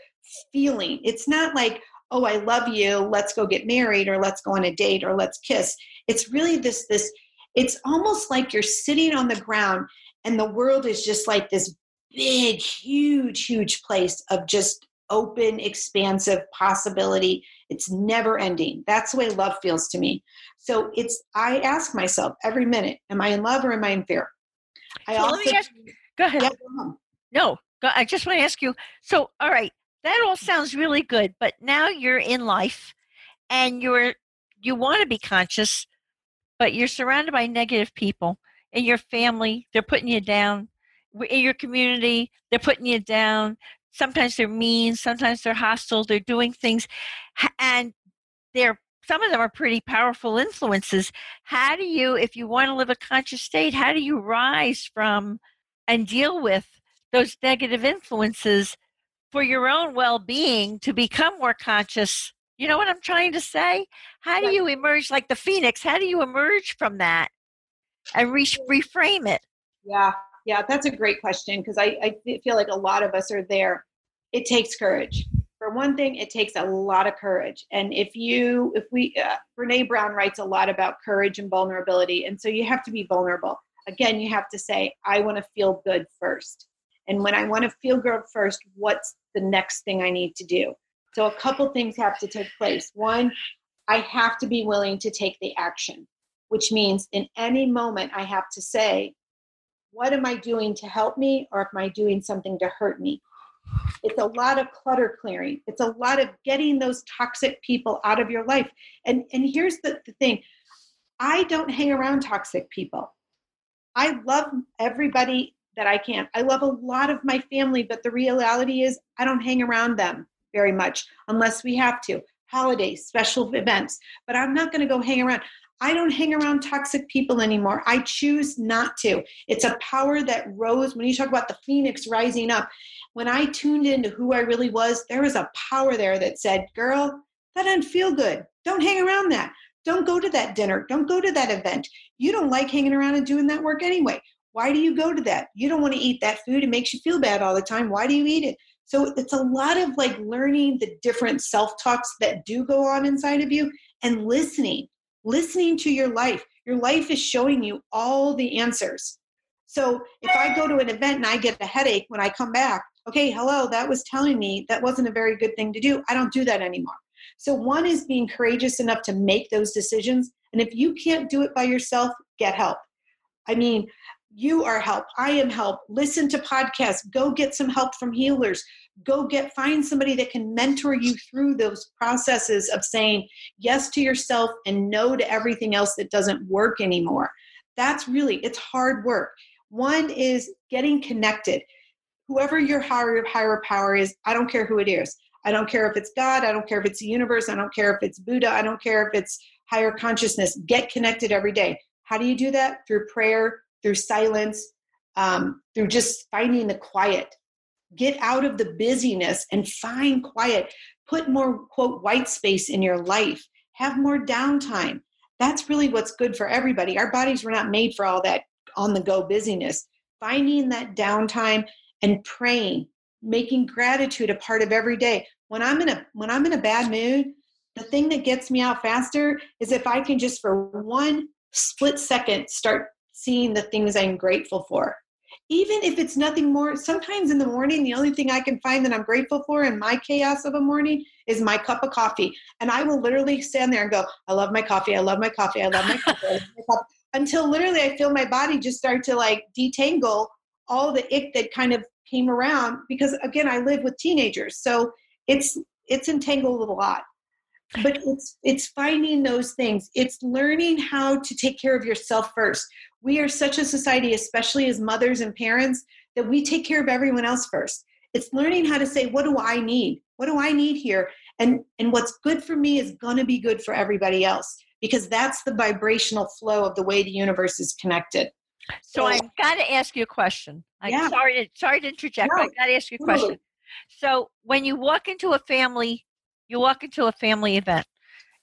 feeling. It's not like, oh, I love you, let's go get married or let's go on a date or let's kiss. It's really this this it's almost like you're sitting on the ground and the world is just like this big, huge, huge place of just open, expansive possibility. It's never ending. That's the way love feels to me. So it's, I ask myself every minute, am I in love or am I in fear? I so also, ask, go ahead. Yeah, go no, go, I just want to ask you. So, all right, that all sounds really good, but now you're in life and you're, you want to be conscious, but you're surrounded by negative people in your family. They're putting you down in your community, they're putting you down. Sometimes they're mean, sometimes they're hostile, they're doing things, and they're some of them are pretty powerful influences. How do you, if you want to live a conscious state, how do you rise from and deal with those negative influences for your own well being to become more conscious? You know what I'm trying to say? How do you emerge like the phoenix? How do you emerge from that and re- reframe it? Yeah, yeah, that's a great question because I, I feel like a lot of us are there. It takes courage. For one thing, it takes a lot of courage. And if you, if we, uh, Brene Brown writes a lot about courage and vulnerability. And so you have to be vulnerable. Again, you have to say, I want to feel good first. And when I want to feel good first, what's the next thing I need to do? So a couple things have to take place. One, I have to be willing to take the action, which means in any moment I have to say, what am I doing to help me or am I doing something to hurt me? It's a lot of clutter clearing. It's a lot of getting those toxic people out of your life. And and here's the, the thing. I don't hang around toxic people. I love everybody that I can. I love a lot of my family, but the reality is I don't hang around them very much unless we have to. Holidays, special events, but I'm not going to go hang around. I don't hang around toxic people anymore. I choose not to. It's a power that rose when you talk about the phoenix rising up. When I tuned into who I really was, there was a power there that said, Girl, that doesn't feel good. Don't hang around that. Don't go to that dinner. Don't go to that event. You don't like hanging around and doing that work anyway. Why do you go to that? You don't want to eat that food. It makes you feel bad all the time. Why do you eat it? So it's a lot of like learning the different self talks that do go on inside of you and listening listening to your life. Your life is showing you all the answers. So if I go to an event and I get a headache when I come back, okay, hello, that was telling me that wasn't a very good thing to do. I don't do that anymore. So one is being courageous enough to make those decisions. And if you can't do it by yourself, get help. I mean, you are help. I am help. Listen to podcasts. Go get some help from healers go get find somebody that can mentor you through those processes of saying yes to yourself and no to everything else that doesn't work anymore that's really it's hard work one is getting connected whoever your higher higher power is i don't care who it is. I don't care if it's god i don't care if it's the universe i don't care if it's buddha i don't care if it's higher consciousness. Get connected every day. How do you do that? Through prayer through silence um, through just finding the quiet. Get out of the busyness and find quiet. Put more quote white space in your life. Have more downtime. That's really what's good for everybody. Our bodies were not made for all that on the go busyness. Finding that downtime and praying making gratitude a part of every day. When I'm in a when I'm in a bad mood, the thing that gets me out faster is if I can just for one split second start seeing the things I'm grateful for. Even if it's nothing more, sometimes in the morning, the only thing I can find that I'm grateful for in my chaos of a morning is my cup of coffee. And I will literally stand there and go, I love my coffee, I love my coffee, I love my coffee, love my coffee. until literally I feel my body just start to like detangle all the ick that kind of came around because again I live with teenagers. So it's it's entangled a lot. But it's it's finding those things. It's learning how to take care of yourself first. We are such a society especially as mothers and parents that we take care of everyone else first. It's learning how to say what do i need? What do i need here? And and what's good for me is going to be good for everybody else because that's the vibrational flow of the way the universe is connected so, so i've got to ask you a question i'm yeah. sorry to sorry to interject no, i got to ask you a question so when you walk into a family you walk into a family event.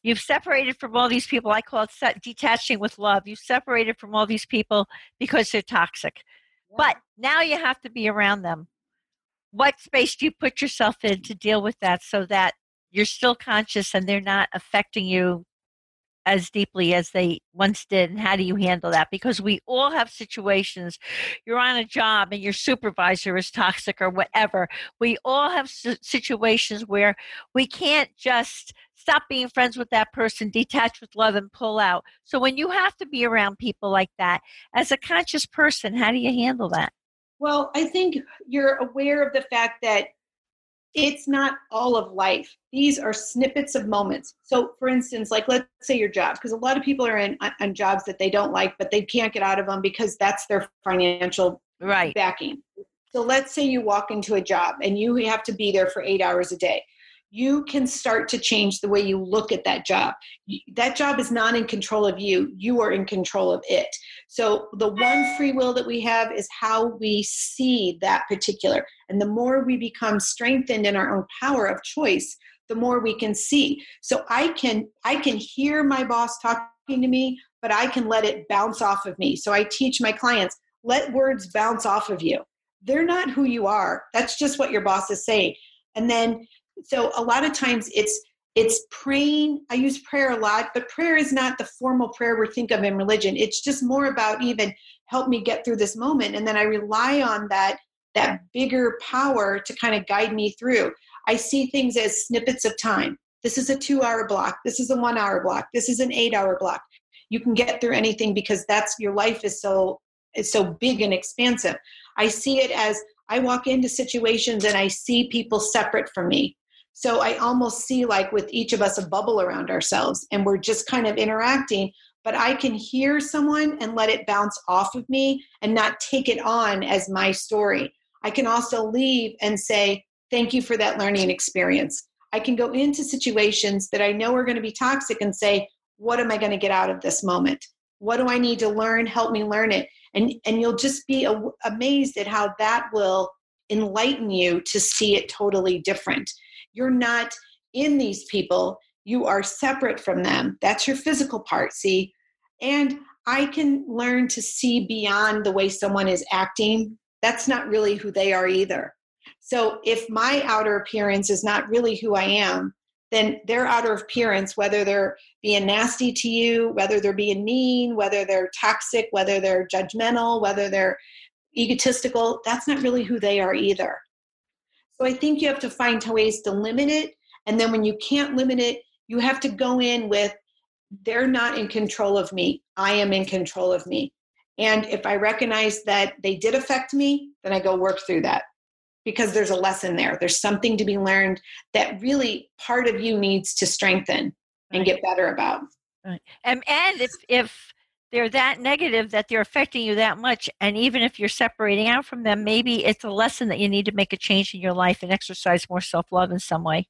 You've separated from all these people. I call it detaching with love. You've separated from all these people because they're toxic. Yeah. But now you have to be around them. What space do you put yourself in to deal with that so that you're still conscious and they're not affecting you as deeply as they once did and how do you handle that? Because we all have situations you're on a job and your supervisor is toxic or whatever. We all have situations where we can't just stop being friends with that person detach with love and pull out. So when you have to be around people like that as a conscious person how do you handle that? Well i think you're aware of the fact that it's not all of life. These are snippets of moments. So, for instance, like let's say your job, because a lot of people are in uh, on jobs that they don't like, but they can't get out of them because that's their financial right. backing. So, let's say you walk into a job and you have to be there for eight hours a day you can start to change the way you look at that job. That job is not in control of you, you are in control of it. So, the one free will that we have is how we see that particular. And the more we become strengthened in our own power of choice, the more we can see. So I can I can hear my boss talking to me, but I can let it bounce off of me. So I teach my clients, let words bounce off of you. They're not who you are. That's just what your boss is saying. And then so a lot of times it's it's praying. I use prayer a lot but prayer is not the formal prayer we think of in religion. It's just more about even help me get through this moment. And then i rely on that that bigger power to kind of guide me through. I see things as snippets of time. This is a two hour block. This is a one hour block. This is an eight hour block. You can get through anything because that's your life is so is so big and expansive. I see it as i walk into situations and i see people separate from me so I almost see like with each of us a bubble around ourselves and we're just kind of interacting, but I can hear someone and let it bounce off of me and not take it on as my story. I can also leave and say, Thank you for that learning experience. I can go into situations that I know are going to be toxic and say, What am I going to get out of this moment? What do I need to learn? Help me learn it. And, and you'll just be amazed at how that will enlighten you to see it totally different. You're not in these people, you are separate from them. That's your physical part, see? And I can learn to see beyond the way someone is acting. That's not really who they are either. So if my outer appearance is not really who I am, then their outer appearance, whether they're being nasty to you, whether they're being mean, whether they're toxic, whether they're judgmental, whether they're egotistical, that's not really who they are either. So I think you have to find ways to limit it. And then when you can't limit it, you have to go in with, they're not in control of me. I am in control of me. And if I recognize that they did affect me, then I go work through that because there's a lesson there. There's something to be learned that really part of you needs to strengthen and get better about. Right. And, and if, if they're that negative that they're affecting you that much and even if you're separating out from them maybe it's a lesson that you need to make a change in your life and exercise more self-love in some way.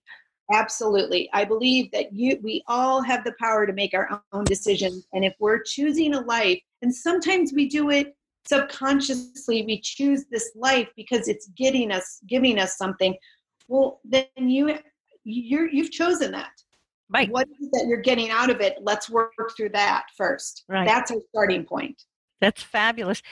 Absolutely. I believe that you we all have the power to make our own decisions and if we're choosing a life and sometimes we do it subconsciously we choose this life because it's getting us giving us something well then you you're you've chosen that Right. What is that you're getting out of it? Let's work through that first. Right. That's our starting point. That's fabulous.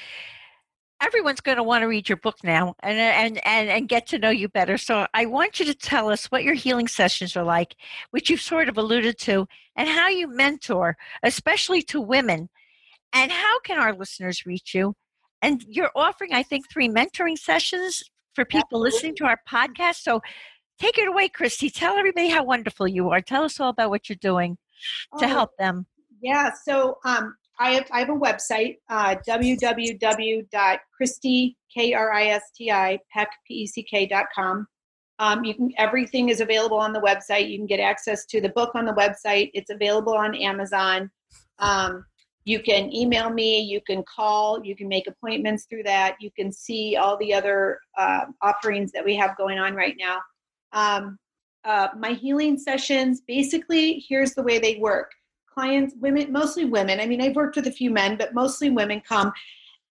everyone's going to want to read your book now and, and and and get to know you better. So I want you to tell us what your healing sessions are like, which you've sort of alluded to, and how you mentor, especially to women. And how can our listeners reach you? And you're offering, I think, three mentoring sessions for people Absolutely. listening to our podcast. So take it away, Kristi. Tell everybody how wonderful you are. Tell us all about what you're doing to oh, help them. Yeah. So um, I have I have a website, uh, www.kristi k r i s t i peck p e c k dot com. Um, you can everything is available on the website. You can get access to the book on the website. It's available on Amazon. Um, you can email me. You can call. You can make appointments through that. You can see all the other uh, offerings that we have going on right now. Um, uh, my healing sessions basically here's the way they work. Clients women mostly women i mean i've worked with a few men but mostly women come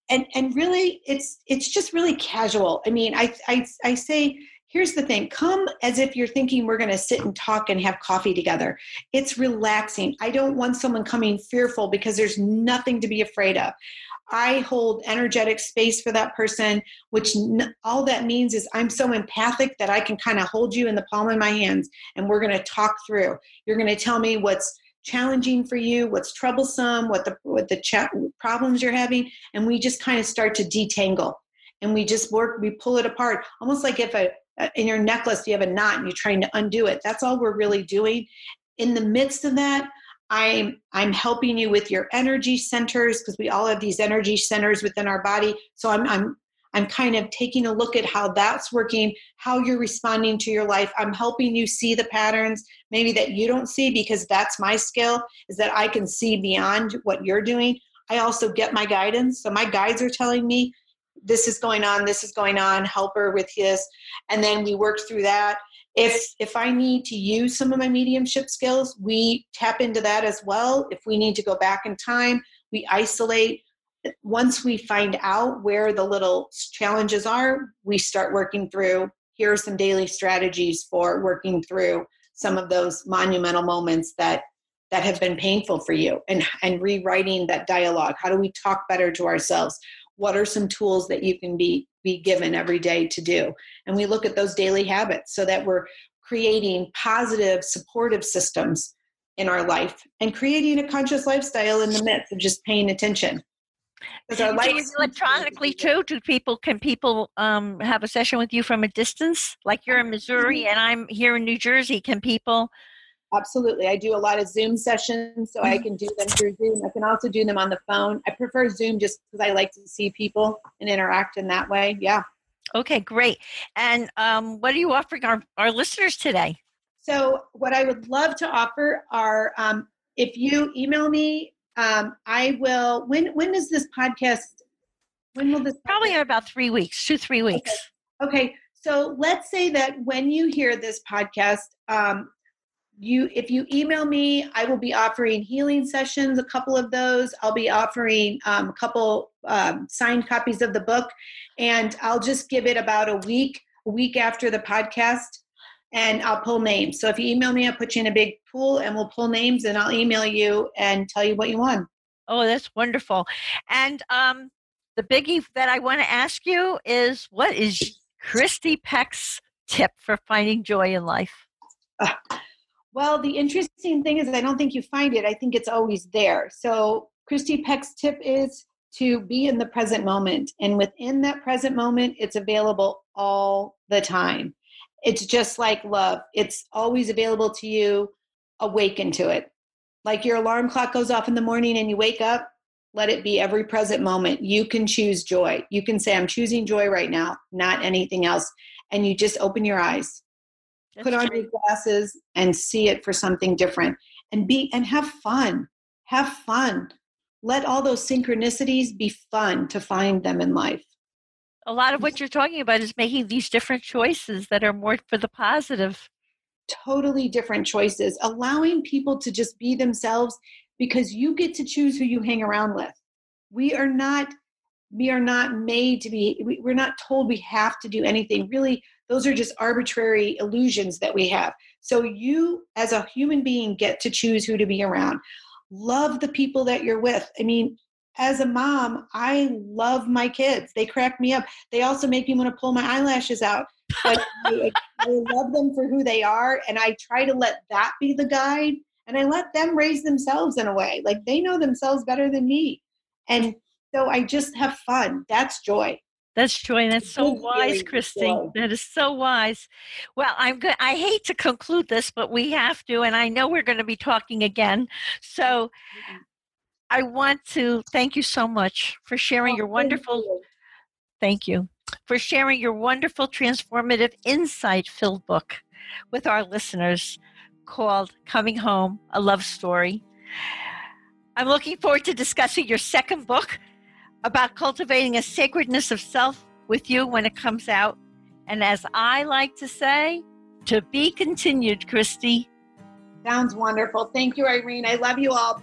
and and really it's it's just really casual. I mean i i, I say here's the thing come as if you're thinking we're going to sit and talk and have coffee together. It's relaxing. I don't want someone coming fearful because there's nothing to be afraid of I hold energetic space for that person, which n- all that means is I'm so empathic that I can kind of hold you in the palm of my hands and we're going to talk through. You're going to tell me what's challenging for you, what's troublesome, what the what the problems you're having, and we just kind of start to detangle. And we just work, we pull it apart, almost like if a in your necklace you have a knot and you're trying to undo it. That's all we're really doing. In the midst of that, I'm I'm helping you with your energy centers because we all have these energy centers within our body. So I'm I'm I'm kind of taking a look at how that's working, how you're responding to your life. I'm helping you see the patterns maybe that you don't see because that's my skill is that I can see beyond what you're doing. I also get my guidance. So my guides are telling me this is going on, this is going on, help her with this. And then we work through that. If if I need to use some of my mediumship skills, we tap into that as well. If we need to go back in time, we isolate. Once we find out where the little challenges are, we start working through here are some daily strategies for working through some of those monumental moments that that have been painful for you and and rewriting that dialogue. How do we talk better to ourselves? What are some tools that you can be be given every day to do and we look at those daily habits so that we're creating positive supportive systems in our life and creating a conscious lifestyle in the midst of just paying attention because our life electronically too. Do people can people um, have a session with you from a distance? Like you're in Missouri and I'm here in New Jersey. Can people? Absolutely, I do a lot of Zoom sessions, so I can do them through Zoom. I can also do them on the phone. I prefer Zoom just because I like to see people and interact in that way. Yeah. Okay, great. And um, what are you offering our, our listeners today? So, what I would love to offer are um, if you email me um, I will. When when is this podcast? When will this? Probably in about three weeks, two three weeks. Okay. okay. So let's say that when you hear this podcast, um, you if you email me, I will be offering healing sessions. A couple of those. I'll be offering um, a couple um, signed copies of the book, and I'll just give it about a week. A week after the podcast and I'll pull names. So if you email me, I'll put you in a big pool and we'll pull names and I'll email you and tell you what you want. Oh, that's wonderful. And um, the biggie that I want to ask you is what is Kristi Peck's tip for finding joy in life? Uh, well, the interesting thing is, I don't think you find it. I think it's always there. So, Kristi Peck's tip is to be in the present moment. And within that present moment, it's available all the time. It's just like love. It's always available to you. Awaken to it. Like your alarm clock goes off in the morning and you wake up, let it be every present moment. You can choose joy. You can say, I'm choosing joy right now, not anything else. And you just open your eyes, That's put on your glasses and see it for something different and be and have fun. Have fun. Let all those synchronicities be fun to find them in life. A lot of what you're talking about is making these different choices that are more for the positive. Totally different choices allowing people to just be themselves because you get to choose who you hang around with. We are not we are not made to be we're not told we have to do anything really those are just arbitrary illusions that we have so you as a human being get to choose who to be around love the people that you're with i mean as a mom, I love my kids. They crack me up. They also make me want to pull my eyelashes out. But I, I love them for who they are, and I try to let that be the guide. And I let them raise themselves in a way. Like they know themselves better than me. And so I just have fun. That's joy. That's joy. That's so wise, Kristi. That is so wise. Well, I'm good. I hate to conclude this, but we have to, and I know we're going to be talking again. So mm-hmm. I want to thank you so much for sharing oh, your wonderful. Thank you. thank you for sharing your wonderful, transformative, insight-filled book with our listeners, called "Coming Home: A Love Story." I'm looking forward to discussing your second book about cultivating a sacredness of self with you when it comes out. And as I like to say, to be continued, Kristi. Sounds wonderful. Thank you, Irene. I love you all.